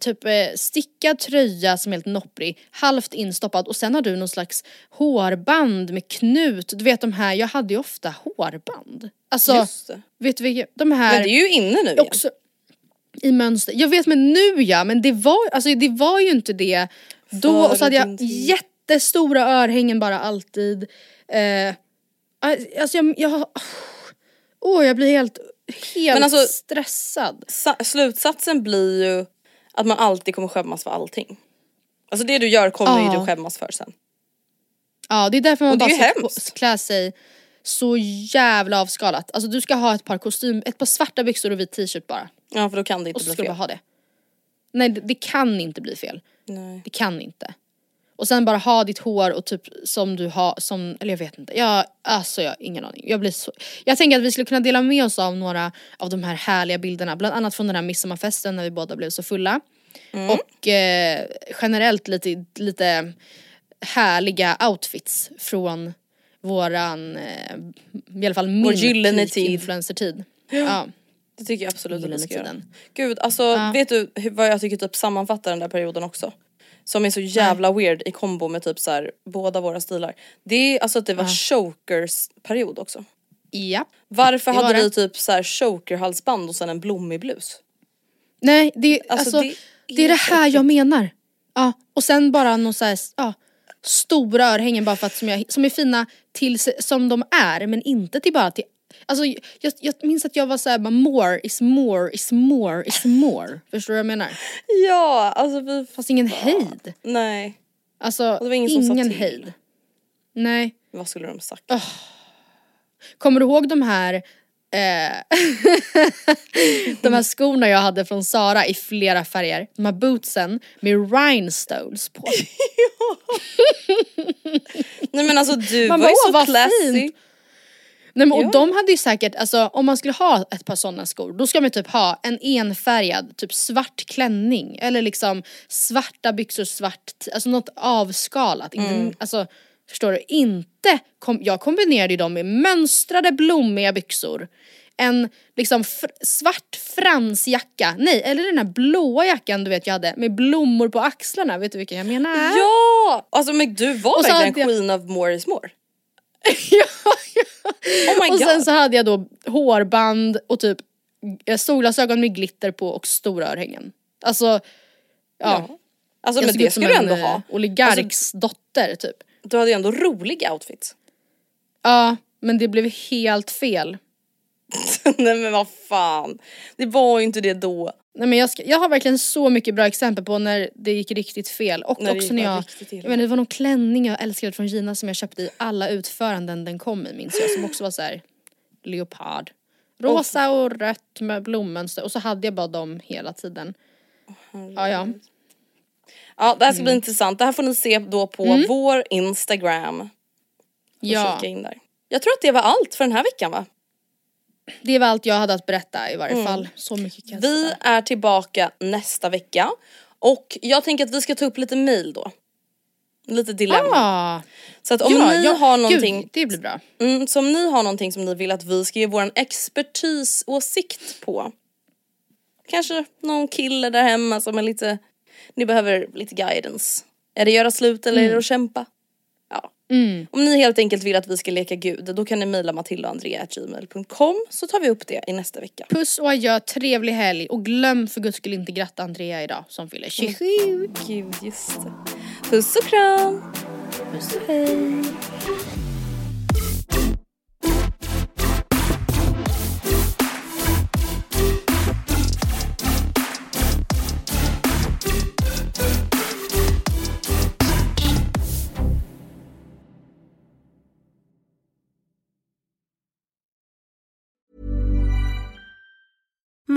typ eh, stickad tröja som är helt nopprig, halvt instoppad och sen har du någon slags hårband med knut. Du vet de här, jag hade ju ofta hårband. Alltså, vet du vilka, de här Men det är ju inne nu igen. också i mönster. Jag vet men nu ja, men det var, alltså, det var ju inte det då och så hade jag jättestora örhängen bara alltid. Eh, alltså jag, jag Åh jag blir helt, helt alltså- stressad. Sa- slutsatsen blir ju att man alltid kommer skämmas för allting. Alltså det du gör kommer Ja. ju du skämmas för sen. Ja det är därför man Och bara ska klä sig så jävla avskalat. Alltså du ska ha ett par kostym, ett par svarta byxor och vit t-shirt bara. Ja för då kan det inte Och så bli ska du fel. bara ha det. Nej det, det kan inte bli fel. Nej. Det kan inte. Och sen bara ha ditt hår och typ som du har, som, eller jag vet inte. Jag, alltså jag har ingen aning. Jag blir så, jag tänker att vi skulle kunna dela med oss av några av de här härliga bilderna. Bland annat från den här midsommarfesten när vi båda blev så fulla. Och eh, generellt lite, lite härliga outfits från våran, eh, i alla fall min gyllene peak tid. influencer-tid. [GASPS] Ja. Det tycker jag absolut att vi ska göra. Gud alltså vet du vad jag tycker typ sammanfattar den där perioden också? Som är så jävla weird i kombo med typ så här, båda våra stilar. Det är alltså att det var chokers period också. ja. Varför hade det. vi typ så här chokerhalsband och sen en blommig blus? Nej det, Alltså, alltså, det det, är det här jag menar. Ja, och sen bara någon så här, ja, stora örhängen bara för att som, jag, som är fina till, som de är men inte till bara till Alltså jag, jag minns att jag var såhär bara more is more is more is more. [LAUGHS] Förstår du vad jag menar? Ja alltså vi... Fast ingen hejd. Nej. Alltså det var ingen som sa ingen hejd. Nej. Vad skulle de sagt? Kommer du ihåg de här eh, [LAUGHS] De här skorna jag hade från Sara i flera färger. De här bootsen med rhinestones på. [LAUGHS] Nej men alltså du Man var ju så "Åh, vad classy. fint." Nej men och de hade ju säkert, alltså om man skulle ha ett par sådana skor då ska man typ ha en enfärgad, typ svart klänning eller liksom svarta byxor, svart, alltså något avskalat. Mm. Inte, alltså förstår du? Inte, kom, jag kombinerade ju dem med mönstrade blommiga byxor. En liksom fr- svart fransjacka, nej eller den här blåa jackan du vet jag hade med blommor på axlarna, vet du vilken jag menar? Ja! Alltså men du var verkligen jag- queen of more is more. [LAUGHS] ja, ja. Oh [LAUGHS] och sen så hade jag då hårband och typ solglasögon med glitter på och stora örhängen. Alltså, ja. Ja. Alltså men det ska du ändå eh, ha. oligarks Alltså, dotter typ. du hade ju ändå roliga outfits. Ja, men det blev helt fel. [LAUGHS] Nej men vad fan. Det var ju inte det då. Nej, men jag, ska, jag har verkligen så mycket bra exempel på när det gick riktigt fel. Och När också när jag, jag menar, det var någon klänning jag älskade från Gina som jag köpte i alla utföranden den kom i minns jag. Som också var så här leopard. Rosa och rött med blommönster och så hade jag bara dem hela tiden. Ja, ja. Ja det här ska Mm. bli intressant. Det här får ni se då på vår Instagram. Och Ja, kika in där. Jag tror att det var allt för den här veckan va? Det var allt jag hade att berätta i varje fall. Så mycket kan Mm. Vi är tillbaka nästa vecka. Och jag tänker att vi ska ta upp lite mail då. Lite dilemma. Ah, Så att om ja, ni ja, har någonting Gud, det blir bra. Mm, så om ni har någonting som ni vill att vi ska ge våran expertisåsikt på. Kanske någon kille där hemma som är lite, ni behöver lite guidance. Är det göra slut eller är det att kämpa? Ja. Om ni helt enkelt vill att vi ska leka gud då kan ni mejla matildaandrea.gmail.com så tar vi upp det i nästa vecka. Puss och adjö, trevlig helg och glöm för guds skull inte gratta Andrea idag som fyller 27. Gud, just det. Puss och kram! Puss och hej.